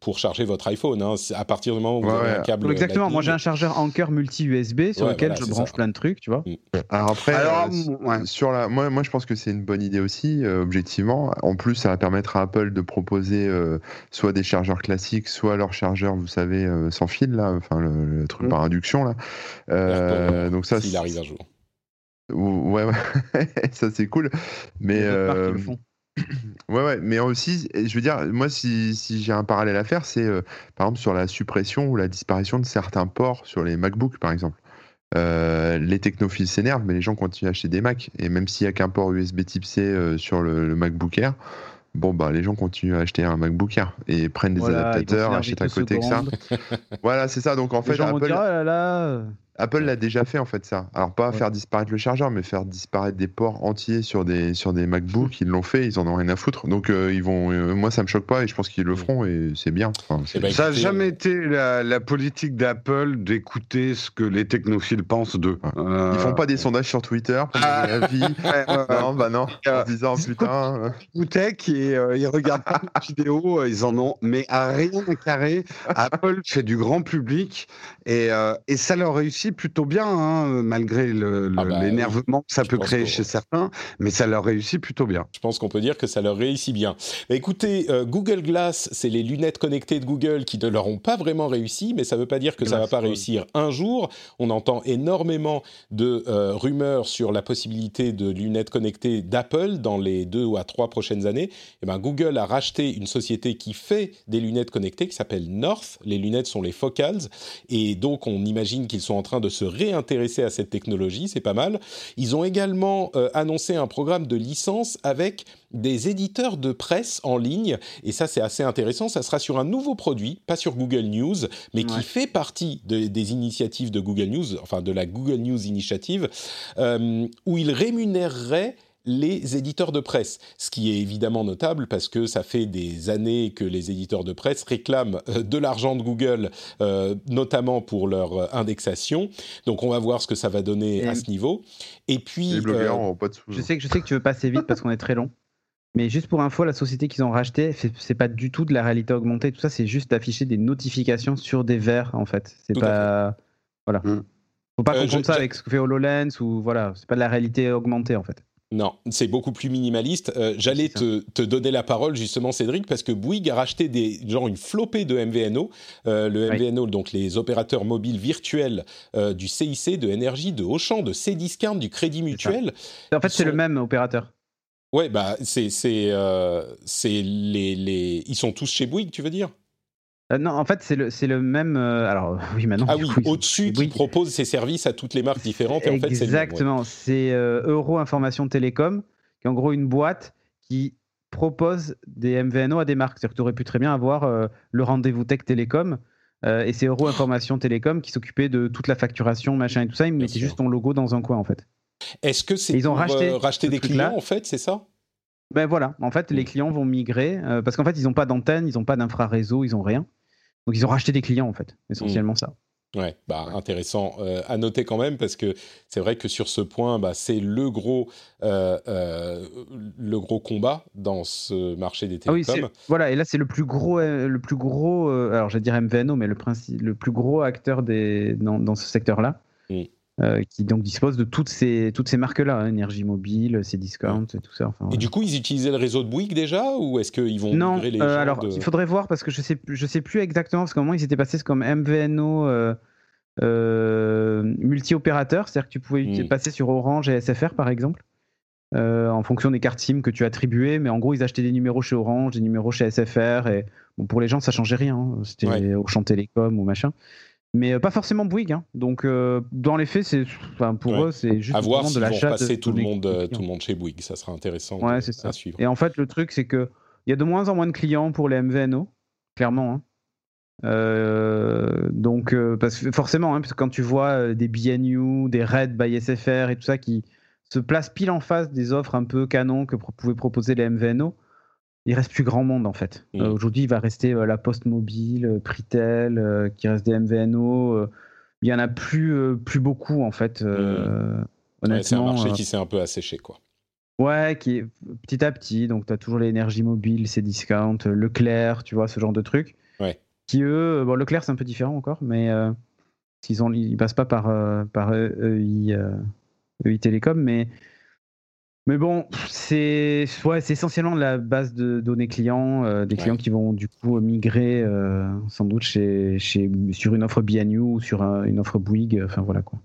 pour charger votre iPhone. Hein. À partir du moment où vous avez un câble. Exactement. Moi, j'ai un chargeur Anker multi-USB sur lequel je branche plein de trucs, tu vois. Mm. Alors après, euh, sur la, moi, moi, je pense que c'est une bonne idée aussi, euh, objectivement. En plus, ça va permettre à Apple de proposer euh, soit des chargeurs classiques, soit leur chargeur, vous savez, sans fil là, enfin le, truc mm. par induction là. donc ça, s'il arrive un jour. Ouais, ouais. ça c'est cool. Mais euh, ouais, ouais. Mais aussi, je veux dire, moi, si, si j'ai un parallèle à faire, c'est euh, par exemple sur la suppression ou la disparition de certains ports sur les MacBooks, par exemple. Euh, les technophiles s'énervent, mais les gens continuent à acheter des Macs. Et même s'il n'y a qu'un port USB Type C sur le, MacBook Air, bon, bah, les gens continuent à acheter un MacBook Air et prennent des adaptateurs, achètent à côté que ça. voilà, c'est ça. Donc en fait, Apple... Oh là là, Apple l'a déjà fait en fait ça. Alors pas faire disparaître le chargeur, mais faire disparaître des ports entiers sur des sur des MacBooks. Ils l'ont fait, ils en ont rien à foutre. Donc euh, ils vont. Euh, moi ça me choque pas et je pense qu'ils le feront et c'est bien. Eh ben, ça n'a jamais été la, politique d'Apple d'écouter ce que les technophiles pensent d'eux. Euh... Ils font pas des sondages sur Twitter pour ah. la vie. non bah non. En disant putain. Tech et euh, ils regardent pas les vidéos, ils en ont mais à rien à carré. Apple fait du grand public et et ça leur réussit plutôt bien, hein, malgré ah bah l'énervement que ça peut créer chez certains, mais ça leur réussit plutôt bien. Je pense qu'on peut dire que ça leur réussit bien. écoutez, euh, Google Glass, c'est les lunettes connectées de Google qui ne leur ont pas vraiment réussi, mais ça ne veut pas dire que ça ne va pas réussir un jour. On entend énormément de euh, rumeurs sur la possibilité de lunettes connectées d'Apple dans les deux ou à trois prochaines années. Et eh ben, Google a racheté une société qui fait des lunettes connectées qui s'appelle North. Les lunettes sont les Focals, et donc on imagine qu'ils sont en train de se réintéresser à cette technologie, c'est pas mal. Ils ont également euh, annoncé un programme de licence avec des éditeurs de presse en ligne, et ça c'est assez intéressant, ça sera sur un nouveau produit, pas sur Google News, mais qui fait partie des initiatives de Google News, enfin de la Google News Initiative, euh, où ils rémunéreraient les éditeurs de presse, ce qui est évidemment notable parce que ça fait des années que les éditeurs de presse réclament euh, de l'argent de Google, euh, notamment pour leur euh, indexation. Donc on va voir ce que ça va donner à ce niveau. Et puis, les blogueurs pas de Je sais que je sais que tu veux passer vite parce qu'on est très long. Mais juste pour info, la société qu'ils ont rachetée, c'est pas du tout de la réalité augmentée. Tout ça, c'est juste d'afficher des notifications sur des verres, en fait. C'est pas. Voilà. Mm. Faut pas confondre ça avec ce que fait HoloLens ou voilà. C'est pas de la réalité augmentée, en fait. Non, c'est beaucoup plus minimaliste. Euh, j'allais te, donner la parole justement, Cédric, parce que Bouygues a racheté des, genre une flopée de MVNO. Euh, le MVNO, donc les opérateurs mobiles virtuels euh, du CIC, de Énergie, de Auchan, de Cdiscount, du Crédit Mutuel. En fait, c'est le même opérateur. Ouais, bah c'est c'est les, les ils sont tous chez Bouygues, tu veux dire? Euh, non, en fait, c'est le, le, même. Euh, alors, oui, maintenant. Ah oui, au-dessus, qui propose ses services à toutes les marques différentes. Et en fait, Exactement. C'est euh, Euro Information Télécom, qui est en gros une boîte qui propose des MVNO à des marques. C'est-à-dire que tu aurais pu très bien avoir le rendez-vous tech télécom et c'est Euro Information Télécom qui s'occupait de toute la facturation, machin et tout ça. Ils mettaient juste ton logo dans un coin en fait. Est-ce que c'est pour racheter des clients en fait, c'est ça? Ben voilà, en fait, les clients vont migrer parce qu'en fait, ils n'ont pas d'antenne, ils n'ont pas d'infraréseau, ils n'ont rien. Donc, ils ont racheté des clients, en fait, essentiellement mm. ça. Ouais, bah, intéressant euh, à noter quand même parce que c'est vrai que sur ce point, bah, c'est le gros, euh, euh, le gros combat dans ce marché des télécoms. Ah oui, voilà, et là c'est le plus gros, le plus gros, alors j'allais dire MVNO, mais le, principe, le plus gros acteur des, dans, dans ce secteur-là. Mm. qui donc dispose de toutes ces, toutes ces marques-là, hein, énergie mobile, ces discounts et tout ça. Et du coup, ils utilisaient le réseau de Bouygues déjà ou est-ce qu'ils vont non, les euh, alors il faudrait voir parce que je sais, je sais plus exactement parce qu'à un moment ils étaient passés comme MVNO euh, euh, multi-opérateur, c'est-à-dire que tu pouvais hmm. passer sur Orange et SFR par exemple. en fonction des cartes SIM que tu attribuais, mais en gros ils achetaient des numéros chez Orange, des numéros chez SFR, et bon, pour les gens ça changeait rien, hein. c'était ouais. Auchan Télécom ou machin mais euh, pas forcément Bouygues. Hein. Donc, euh, dans les faits, c'est, enfin, pour eux, c'est juste à voir de l'achat. passer tout le monde, euh, tout le monde chez Bouygues. Ça sera intéressant ouais, c'est ça. à suivre. Et en fait, le truc, c'est que il y a de moins en moins de clients pour les MVNO, clairement. Hein. donc, parce que forcément, hein, parce que quand tu vois des BNU, des Red by SFR et tout ça qui se placent pile en face des offres un peu canon que pouvaient proposer les MVNO, il reste plus grand monde en fait. Mm. Euh, aujourd'hui, il va rester euh, la Poste Mobile, euh, Pritel, qui reste des MVNO. il y en a plus, plus beaucoup en fait. Mm. Honnêtement, c'est un marché qui s'est un peu asséché quoi. Ouais, qui est petit à petit. Donc, tu as toujours l'énergie mobile, ces discounts, Leclerc, tu vois, ce genre de trucs. Ouais. Qui eux, bon, Leclerc, c'est un peu différent encore, mais ils, ont, ils passent pas par, par EI, EI Télécom, mais mais bon, c'est ouais, essentiellement la base de données clients, euh, des clients qui vont du coup migrer euh, sans doute chez, chez, sur une offre BNU ou sur une offre Bouygues. Enfin voilà quoi.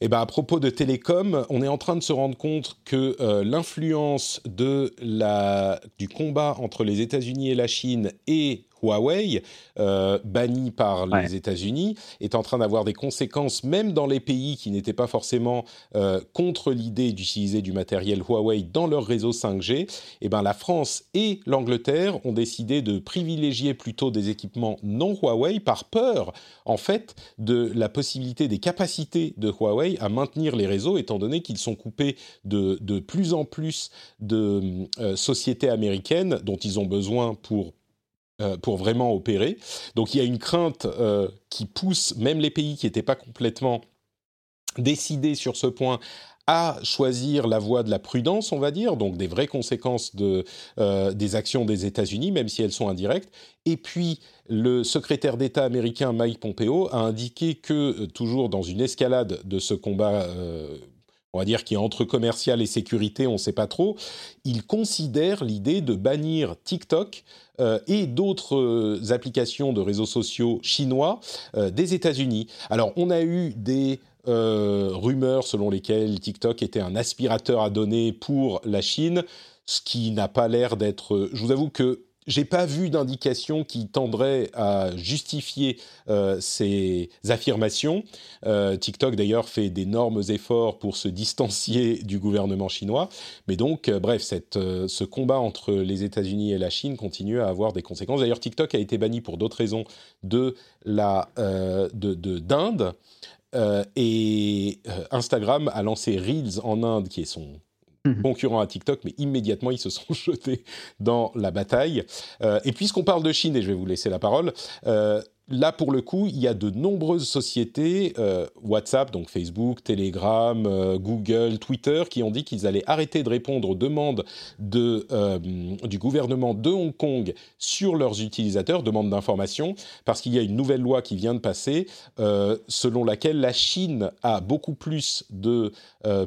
Et eh ben à propos de télécom, on est en train de se rendre compte que euh, l'influence de la du combat entre les États-Unis et la Chine et Huawei, euh, banni par les États-Unis, est en train d'avoir des conséquences même dans les pays qui n'étaient pas forcément euh, contre l'idée d'utiliser du matériel Huawei dans leur réseau 5G. Et eh ben la France et l'Angleterre ont décidé de privilégier plutôt des équipements non Huawei par peur en fait de la possibilité des capacités de Huawei à maintenir les réseaux étant donné qu'ils sont coupés de, de plus en plus de euh, sociétés américaines dont ils ont besoin pour euh, pour vraiment opérer. Donc il y a une crainte euh, qui pousse même les pays qui n'étaient pas complètement décidés sur ce point à choisir la voie de la prudence, on va dire, donc des vraies conséquences de, euh, des actions des États-Unis, même si elles sont indirectes. Et puis, le secrétaire d'État américain Mike Pompeo a indiqué que, toujours dans une escalade de ce combat on va dire qui est entre commercial et sécurité, on ne sait pas trop, il considère l'idée de bannir TikTok euh, et d'autres euh, applications de réseaux sociaux chinois euh, des États-Unis. Alors, on a eu des rumeurs selon lesquelles TikTok était un aspirateur à données pour la Chine, ce qui n'a pas l'air d'être. Je vous avoue que j'ai pas vu d'indication qui tendrait à justifier euh, ces affirmations. Euh, TikTok d'ailleurs fait d'énormes efforts pour se distancier du gouvernement chinois, mais donc euh, bref, ce combat entre les États-Unis et la Chine continue à avoir des conséquences. D'ailleurs, TikTok a été banni pour d'autres raisons de la de d'Inde. et Instagram a lancé Reels en Inde, qui est son Mhm. concurrent à TikTok, mais immédiatement ils se sont jetés dans la bataille. Euh, et puisqu'on parle de Chine, et je vais vous laisser la parole, euh, là, pour le coup, il y a de nombreuses sociétés, euh, WhatsApp, donc Facebook, Telegram, euh, Google, Twitter, qui ont dit qu'ils allaient arrêter de répondre aux demandes de, euh, du gouvernement de Hong Kong sur leurs utilisateurs, demandes d'information, parce qu'il y a une nouvelle loi qui vient de passer, selon laquelle la Chine a beaucoup plus de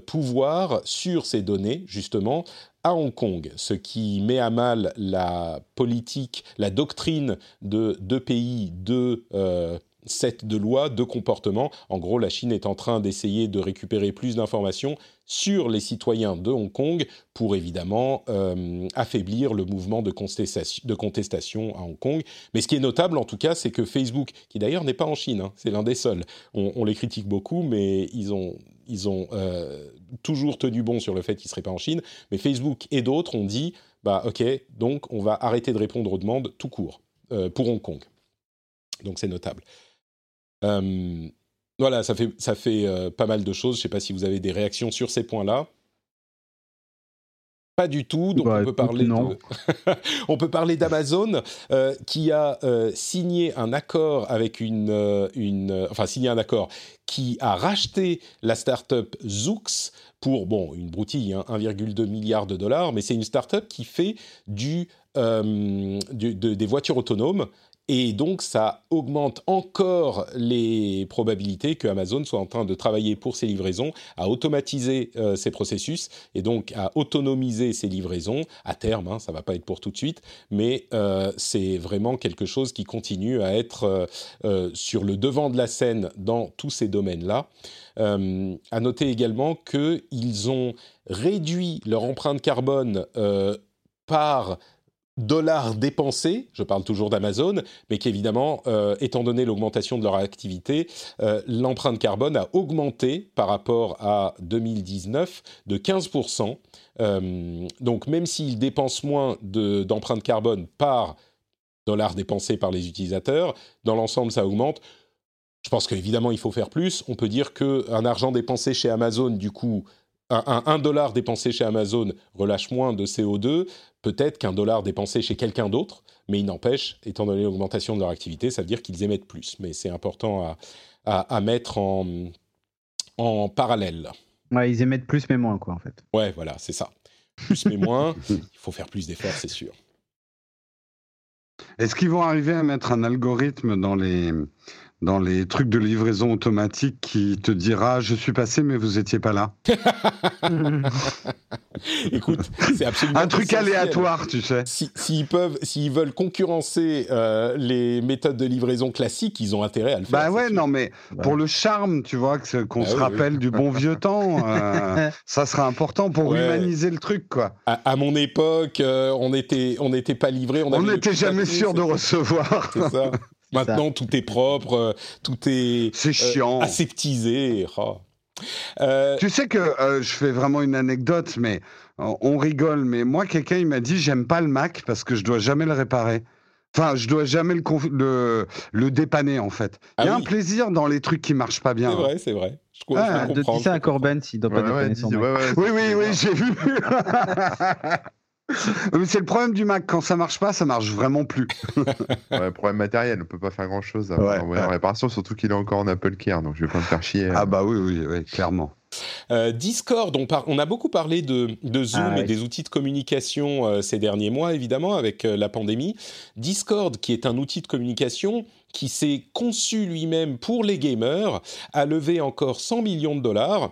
pouvoir sur ces données, justement, à Hong Kong, ce qui met à mal la politique, la doctrine de deux pays, deux euh, sets de lois, deux comportements. En gros, la Chine est en train d'essayer de récupérer plus d'informations sur les citoyens de Hong Kong pour évidemment euh, affaiblir le mouvement de contestation, à Hong Kong. Mais ce qui est notable en tout cas, c'est que Facebook, qui d'ailleurs n'est pas en Chine, hein, c'est l'un des seuls, on, les critique beaucoup, mais ils ont, ils ont euh, toujours tenu bon sur le fait qu'ils ne seraient pas en Chine. Mais Facebook et d'autres ont dit bah ok, donc on va arrêter de répondre aux demandes tout court pour Hong Kong. Donc c'est notable. voilà, ça fait, ça fait pas mal de choses. Je ne sais pas si vous avez des réactions sur ces points-là. Pas du tout. Donc bah, on, peut parler on peut parler d'Amazon euh, qui a euh, signé un accord avec une, euh, une, enfin signé un accord qui a racheté la start-up Zoox pour bon une broutille, 1,2 hein, milliard de dollars, mais c'est une start-up qui fait du, du des voitures autonomes et donc, ça augmente encore les probabilités que Amazon soit en train de travailler pour ses livraisons, à automatiser euh, ses processus et donc à autonomiser ses livraisons à terme. Hein, ça va pas être pour tout de suite, mais euh, c'est vraiment quelque chose qui continue à être euh, sur le devant de la scène dans tous ces domaines-là. à noter également qu'ils ont réduit leur empreinte carbone par dollars dépensés, je parle toujours d'Amazon, mais qu'évidemment, euh, étant donné l'augmentation de leur activité, euh, l'empreinte carbone a augmenté par rapport à 2019 de 15%. Euh, donc même s'ils dépensent moins d'empreinte carbone par dollar dépensé par les utilisateurs, dans l'ensemble, ça augmente. Je pense qu'évidemment, il faut faire plus. On peut dire qu'un argent dépensé chez Amazon, du coup, un, dollar dépensé chez Amazon relâche moins de CO2 peut-être qu'un dollar dépensé chez quelqu'un d'autre, mais il n'empêche, étant donné l'augmentation de leur activité, ça veut dire qu'ils émettent plus. Mais c'est important à, à, mettre en, en parallèle. Ouais, ils émettent plus mais moins, quoi, en fait. Ouais, voilà, c'est ça. Plus mais moins, il faut faire plus d'efforts, c'est sûr. Est-ce qu'ils vont arriver à mettre un algorithme dans les, dans les trucs de livraison automatique qui te dira je suis passé mais vous étiez pas là. Écoute, c'est absolument un truc aléatoire, tu sais. S'ils peuvent, s'ils veulent concurrencer euh, les méthodes de livraison classiques, ils ont intérêt à le faire. Bah ouais, non mais pour le charme, tu vois, qu'on bah se rappelle du bon vieux temps, euh, ça sera important pour humaniser le truc, quoi. À, mon époque, euh, on était, on n'était pas livré, on n'était jamais sûr de recevoir. C'est ça. Maintenant, tout est propre, euh, tout est, c'est euh, chiant. aseptisé. Oh. Euh, tu sais que je fais vraiment une anecdote, mais on rigole. Mais moi, quelqu'un il m'a dit j'aime pas le Mac parce que je dois jamais le réparer. Enfin, je dois jamais le, le, dépanner en fait. Il y a ah un plaisir dans les trucs qui marchent pas bien. C'est vrai, c'est vrai. Je, ah, de ça à Corben s'il doit pas dépanner son Mac. oui, oui, oui, j'ai vu. c'est le problème du Mac. Quand ça marche pas, ça marche vraiment plus. ouais, problème matériel. On peut pas faire grand chose en réparation, surtout qu'il est encore en Apple Care. Donc je vais pas me faire chier. Ah, bah oui, oui, oui clairement. Euh, Discord, on, on, a beaucoup parlé de, Zoom ah et des outils de communication euh, ces derniers mois, évidemment, avec euh, la pandémie. Discord, qui est un outil de communication qui s'est conçu lui-même pour les gamers, a levé encore 100 millions de dollars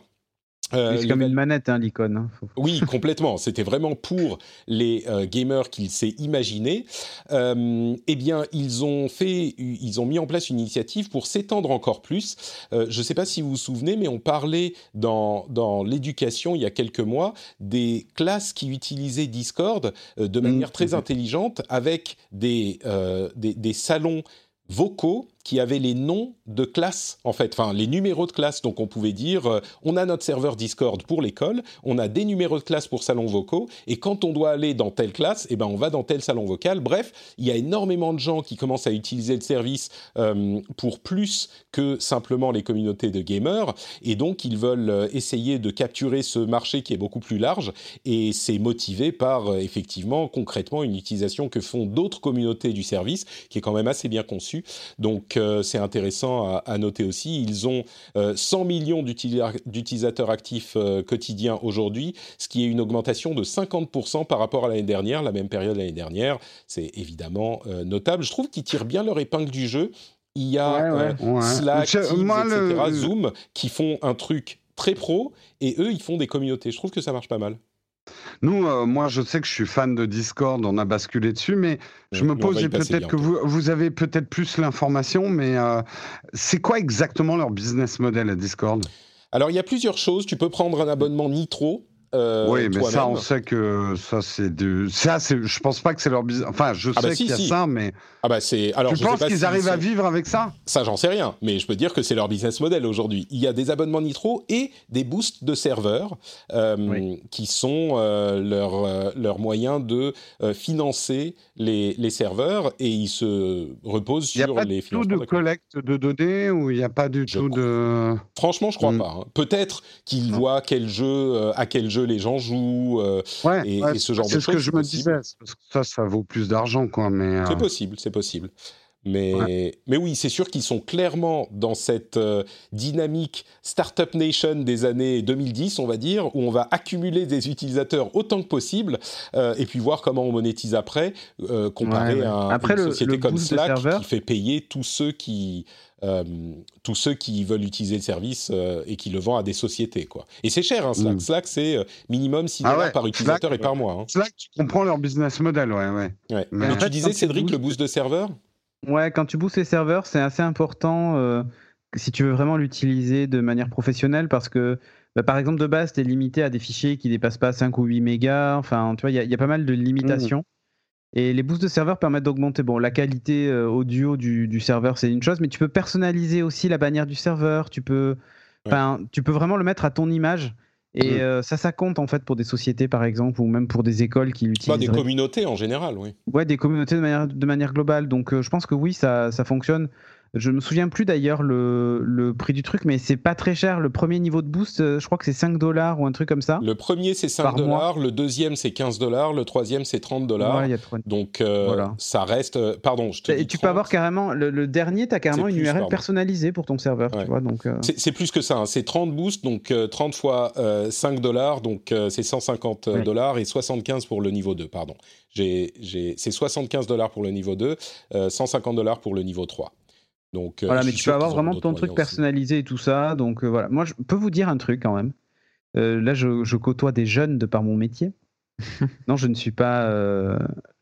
euh, c'est comme une manette, hein, l'icône. Hein. Oui, complètement. C'était vraiment pour les euh, gamers qu'il s'est imaginé. Euh, eh bien, ils ont fait, ils ont mis en place une initiative pour s'étendre encore plus. je ne sais pas si vous vous souvenez, mais on parlait dans, dans l'éducation il y a quelques mois des classes qui utilisaient Discord de mmh, manière très intelligente avec des, des, des salons vocaux qui avaient les noms de classes, en fait, enfin les numéros de classe. Donc on pouvait dire, euh, on a notre serveur Discord pour l'école, on a des numéros de classe pour salons vocaux, et quand on doit aller dans telle classe, eh ben on va dans tel salon vocal. Bref, il y a énormément de gens qui commencent à utiliser le service euh, pour plus que simplement les communautés de gamers, et donc ils veulent euh, essayer de capturer ce marché qui est beaucoup plus large, et c'est motivé par effectivement concrètement une utilisation que font d'autres communautés du service, qui est quand même assez bien conçue. Donc c'est intéressant à, noter aussi. Ils ont 100 euh, millions d'utilisateurs actifs euh, quotidiens aujourd'hui, ce qui est une augmentation de 50% par rapport à l'année dernière, la même période l'année dernière. C'est évidemment euh, notable. Je trouve qu'ils tirent bien leur épingle du jeu. Il y a Slack, Teams, etc., Zoom, qui font un truc très pro, et eux, ils font des communautés. Je trouve que ça marche pas mal. Nous, euh, moi, je sais que je suis fan de Discord, on a basculé dessus, mais je me pose, peut-être que vous, vous, avez peut-être plus l'information, mais euh, c'est quoi exactement leur business model à Discord? Alors, il y a plusieurs choses. Tu peux prendre un abonnement Nitro, Euh, oui, mais ça, on sait que ça, c'est de. Ça, je pense pas que c'est leur business. Enfin, je ah bah sais qu'il y a ça, mais. Ah bah c'est. Alors, tu penses qu'ils arrivent à vivre avec ça? Ça, j'en sais rien, mais je peux dire que c'est leur business model aujourd'hui. Il y a des abonnements Nitro et des boosts de serveurs euh, qui sont euh, leur, leur moyen de financer les, les, serveurs et ils se reposent sur les financements. Il n'y a pas du tout de collecte de données ou il n'y a pas du tout de. Franchement, je crois hmm. pas. Hein. Peut-être qu'ils voient quel jeu, à quel jeu les gens jouent euh, et, ce genre de choses. C'est ce que je me disais, ça, ça vaut plus d'argent, quoi. Mais c'est euh, possible, c'est possible. Mais, mais oui, c'est sûr qu'ils sont clairement dans cette euh, dynamique Startup Nation des années 2010, on va dire, où on va accumuler des utilisateurs autant que possible et puis voir comment on monétise après, comparé à, après une le, société comme Slack qui fait payer tous ceux qui, euh, tous ceux qui veulent utiliser le service euh, et qui le vendent à des sociétés. Quoi. Et c'est cher, hein, Slack. Mm. Slack, c'est euh, minimum 6 ah dollars par utilisateur et par mois. Hein. Slack, tu comprends leur business model, ouais. ouais. Mais, tu disais, Cédric, le boost de serveur Ouais, quand tu boostes les serveurs, c'est assez important si tu veux vraiment l'utiliser de manière professionnelle parce que bah, par exemple, de base, tu es limité à des fichiers qui dépassent pas 5 ou 8 mégas. Enfin, tu vois, il y, a pas mal de limitations. Et les boosts de serveur permettent d'augmenter bon, la qualité euh, audio du, serveur, c'est une chose, mais tu peux personnaliser aussi la bannière du serveur. Tu peux, tu peux vraiment le mettre à ton image. Et mm. euh, ça, ça compte en fait pour des sociétés par exemple, ou même pour des écoles qui l'utilisent. Bah, des communautés en général, oui. Ouais, des communautés de manière, de manière globale. Donc euh, je pense que oui, ça, ça fonctionne. Je me souviens plus d'ailleurs le, le, prix du truc, mais c'est pas très cher. Le premier niveau de boost, euh, je crois que c'est 5 dollars ou un truc comme ça. Le premier c'est 5 dollars, le deuxième c'est 15 dollars, le troisième c'est 30 dollars. Donc euh, ça reste. Euh, pardon, je te Et tu peux avoir carrément. Le, dernier, tu as carrément une URL personnalisée pour ton serveur. Tu vois, donc, c'est, plus que ça. Hein. C'est 30 boosts, donc 30 fois 5 dollars, donc c'est 150 dollars et 75 pour le niveau 2, pardon. J'ai... C'est 75 dollars pour le niveau 2, 150 dollars pour le niveau 3. Donc, euh, voilà, mais tu peux avoir vraiment ton truc personnalisé et tout ça. Donc euh, voilà, moi je peux vous dire un truc quand même. Euh, là, je, côtoie des jeunes de par mon métier. non, je ne suis pas.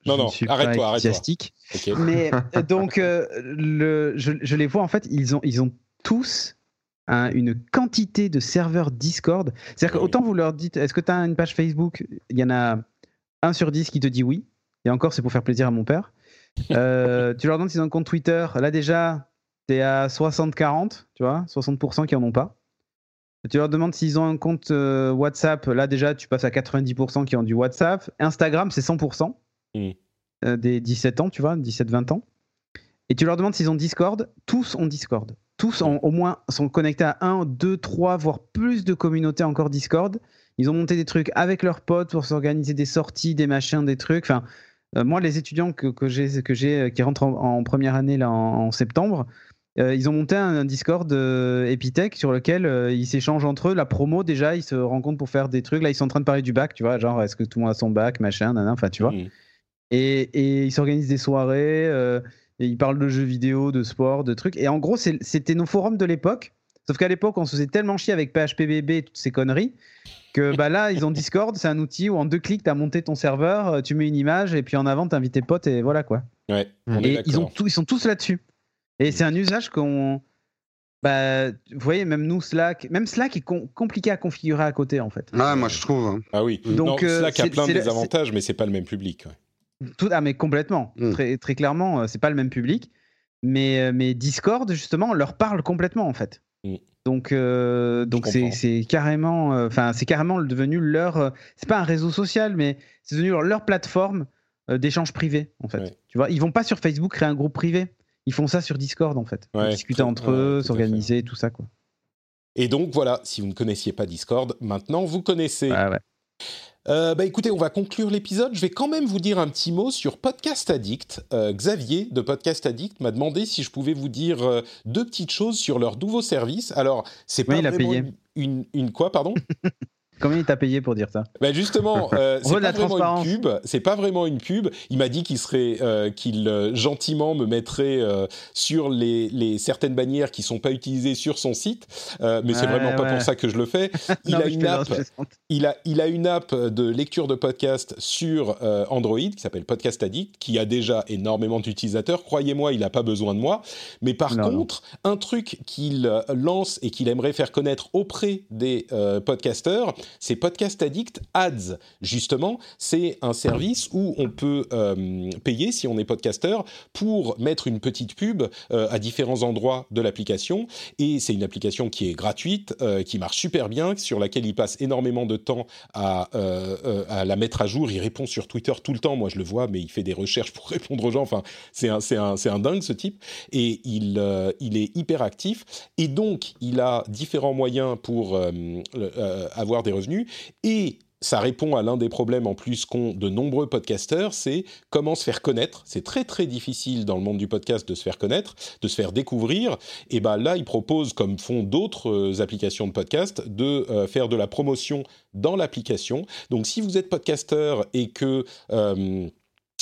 non, non, arrête-toi, arrête-toi. Mais donc, le, je, les vois en fait, ils ont, ils ont tous une quantité de serveurs Discord. C'est-à-dire qu'autant vous leur dites, est-ce que tu as une page Facebook? Il y en a un sur dix qui te dit oui. Et encore, c'est pour faire plaisir à mon père. tu leur demandes s'ils ont un compte Twitter. Là, déjà, t'es à 60-40, tu vois, 60% qui en ont pas. Tu leur demandes s'ils ont un compte euh, WhatsApp, là déjà tu passes à 90% qui ont du WhatsApp. Instagram, c'est 100% mm. euh, des 17 ans, tu vois, 17-20 ans. Et tu leur demandes s'ils ont Discord, tous ont Discord. Tous ont, au moins sont connectés à 1, 2, 3, voire plus de communautés encore Discord. Ils ont monté des trucs avec leurs potes pour s'organiser des sorties, des machins, des trucs. Enfin, euh, moi, les étudiants que, que j'ai, qui rentrent en, première année là en septembre, euh, ils ont monté un, Discord euh, Epitech sur lequel euh, ils s'échangent entre eux. La promo, déjà, ils se rencontrent pour faire des trucs. Là, ils sont en train de parler du bac, tu vois, genre, est-ce que tout le monde a son bac, machin, enfin, tu vois. Mmh. Et, et, ils s'organisent des soirées, et ils parlent de jeux vidéo, de sport, de trucs. Et en gros, c'était nos forums de l'époque. Sauf qu'à l'époque, on se faisait tellement chier avec PHPBB et toutes ces conneries que bah là, ils ont Discord, c'est un outil où en deux clics, tu as monté ton serveur, tu mets une image, et puis en avant, tu invites tes potes, et voilà quoi. Ouais, et ils, ont ils sont tous là-dessus. Et c'est un usage qu'on. Bah, vous voyez, même nous, Slack, même Slack est compliqué à configurer à côté, en fait. Ah, moi, je trouve. Hein. Ah oui. Donc, euh, Slack a plein de désavantages, mais c'est pas le même public. Tout, ah, mais complètement. Mm. Très, très clairement, euh, c'est pas le même public. Mais, euh, mais Discord, justement, leur parle complètement, en fait. Mm. Donc, donc c'est carrément, enfin, c'est carrément devenu leur. c'est pas un réseau social, mais c'est devenu leur, plateforme d'échange privé, en fait. Tu vois, ils vont pas sur Facebook créer un groupe privé ils font ça sur Discord en fait. discuter entre eux, s'organiser, tout ça quoi. Et donc voilà, si vous ne connaissiez pas Discord, maintenant vous connaissez. Euh, bah écoutez, on va conclure l'épisode. Je vais quand même vous dire un petit mot sur Podcast Addict. Euh, Xavier de Podcast Addict m'a demandé si je pouvais vous dire euh, deux petites choses sur leur nouveau service. Alors, c'est pas Une, une, quoi, pardon? Combien il t'a payé pour dire ça? Ben Justement, euh, c'est pas vraiment une pub. C'est pas vraiment une pub. Il m'a dit qu'il serait, euh, qu'il euh, gentiment me mettrait sur les, les, certaines bannières qui sont pas utilisées sur son site, mais c'est vraiment pas pour ça que je le fais. Il a une app. Il a, il a une app de lecture de podcast sur Android qui s'appelle Podcast Addict, qui a déjà énormément d'utilisateurs. Croyez-moi, il n'a pas besoin de moi. Mais par contre, un truc qu'il lance et qu'il aimerait faire connaître auprès des podcasteurs, c'est Podcast Addict Ads. Justement, c'est un service où on peut euh, payer, si on est podcasteur, pour mettre une petite pub euh, à différents endroits de l'application. Et c'est une application qui est gratuite, euh, qui marche super bien, sur laquelle il passe énormément de temps à, la mettre à jour. Il répond sur Twitter tout le temps. Moi, je le vois, mais il fait des recherches pour répondre aux gens. Enfin, c'est un, un, un dingue, ce type. Et il, il est hyper actif. Et donc, il a différents moyens pour avoir des revenus. Et ça répond à l'un des problèmes en plus qu'ont de nombreux podcasteurs, c'est comment se faire connaître. C'est très très difficile dans le monde du podcast de se faire connaître, de se faire découvrir. Et ben là, ils proposent, comme font d'autres euh, applications de podcast, de euh, faire de la promotion dans l'application. Donc si vous êtes podcasteur et que euh,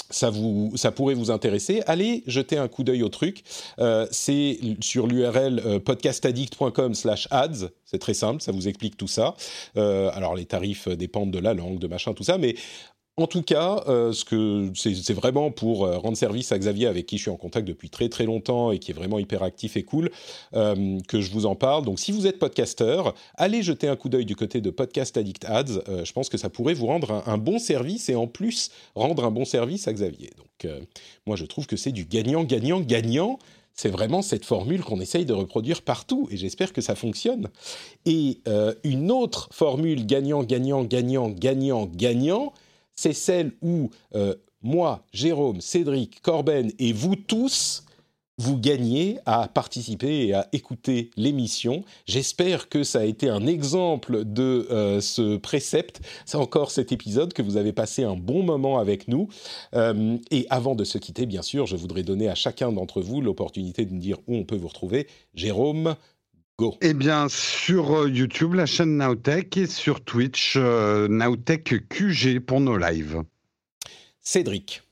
ça, vous, ça pourrait vous intéresser, allez jeter un coup d'œil au truc. Euh, c'est sur l'URL euh, podcastaddict.com slash ads. C'est très simple, ça vous explique tout ça. Euh, alors les tarifs dépendent de la langue, de machin, tout ça, mais en tout cas, euh, ce c'est vraiment pour euh, rendre service à Xavier, avec qui je suis en contact depuis très très longtemps et qui est vraiment hyper actif et cool, euh, que je vous en parle. Donc, si vous êtes podcasteur, allez jeter un coup d'œil du côté de Podcast Addict Ads. je pense que ça pourrait vous rendre un, bon service et en plus rendre un bon service à Xavier. Donc, moi, je trouve que c'est du gagnant, gagnant, gagnant c'est vraiment cette formule qu'on essaye de reproduire partout et j'espère que ça fonctionne. Et une autre formule gagnant, gagnant, gagnant, gagnant, gagnant, c'est celle où euh, moi, Jérôme, Cédric, Corben et vous tous, vous gagnez à participer et à écouter l'émission. J'espère que ça a été un exemple de euh, ce précepte. C'est encore cet épisode que vous avez passé un bon moment avec nous. Euh, et avant de se quitter, bien sûr, je voudrais donner à chacun d'entre vous l'opportunité de nous dire où on peut vous retrouver. Jérôme, eh bien, sur euh, YouTube, la chaîne Nowtech et sur Twitch, euh, Nowtech QG pour nos lives. Cédric.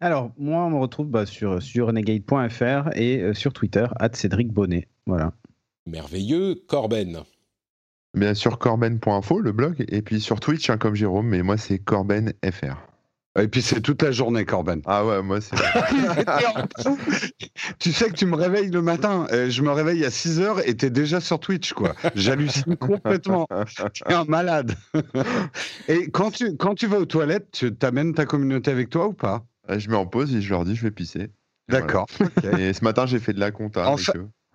Alors, moi, on me retrouve bah, sur, sur renegade.fr et euh, sur Twitter, at Cédric Bonnet. Voilà. Merveilleux. Corben. Bien sûr, corben.info, le blog, et puis sur Twitch, hein, comme Jérôme, mais moi, c'est corbenfr. Et puis c'est toute la journée, Corben. Ah ouais, moi c'est. tu sais que tu me réveilles le matin. Je me réveille à 6 h et t'es déjà sur Twitch, quoi. J'hallucine complètement. T'es un malade. et quand tu, quand tu vas aux toilettes, tu t'amènes ta communauté avec toi ou pas? Je mets en pause et je leur dis je vais pisser. D'accord. Et ce matin, j'ai fait de la compta.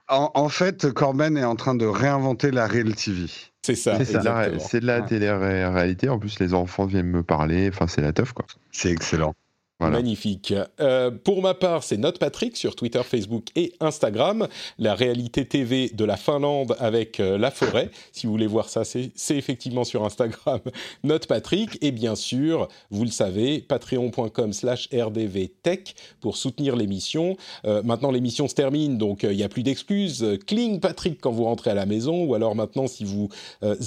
En, en, fait, Corben est en train de réinventer la Real TV. C'est ça. C'est de la, télé-réalité. En plus, les enfants viennent me parler. Enfin, c'est la teuf, quoi. C'est excellent. Magnifique. Euh, pour ma part, c'est Note Patrick sur Twitter, Facebook et Instagram. La réalité TV de la Finlande avec euh, la forêt. Si vous voulez voir ça, c'est effectivement sur Instagram. Note Patrick. Et bien sûr, vous le savez, patreon.com slash rdvtech pour soutenir l'émission. Euh, maintenant, l'émission se termine, donc il n'y a plus d'excuses. Cling Patrick quand vous rentrez à la maison. Ou alors maintenant, si vous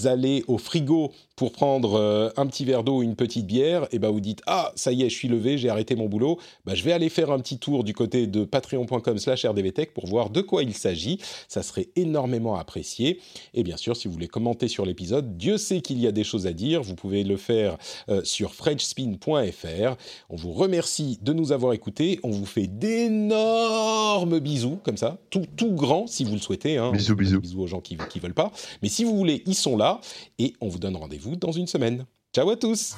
allez au frigo pour prendre un petit verre d'eau ou une petite bière, et eh ben vous dites, ah, ça y est, je suis levé, j'ai arrêté mon boulot, bah, je vais aller faire un petit tour du côté de patreon.com slash rdvtech pour voir de quoi il s'agit. Ça serait énormément apprécié. Et bien sûr, si vous voulez commenter sur l'épisode, Dieu sait qu'il y a des choses à dire. Vous pouvez le faire euh, sur frenchspin.fr. On vous remercie de nous avoir écoutés. On vous fait d'énormes bisous, comme ça, tout, tout grand si vous le souhaitez. Hein. Bisous, bisous. Bisous aux gens qui ne veulent pas. Mais si vous voulez, ils sont là. Et on vous donne rendez-vous dans une semaine. Ciao à tous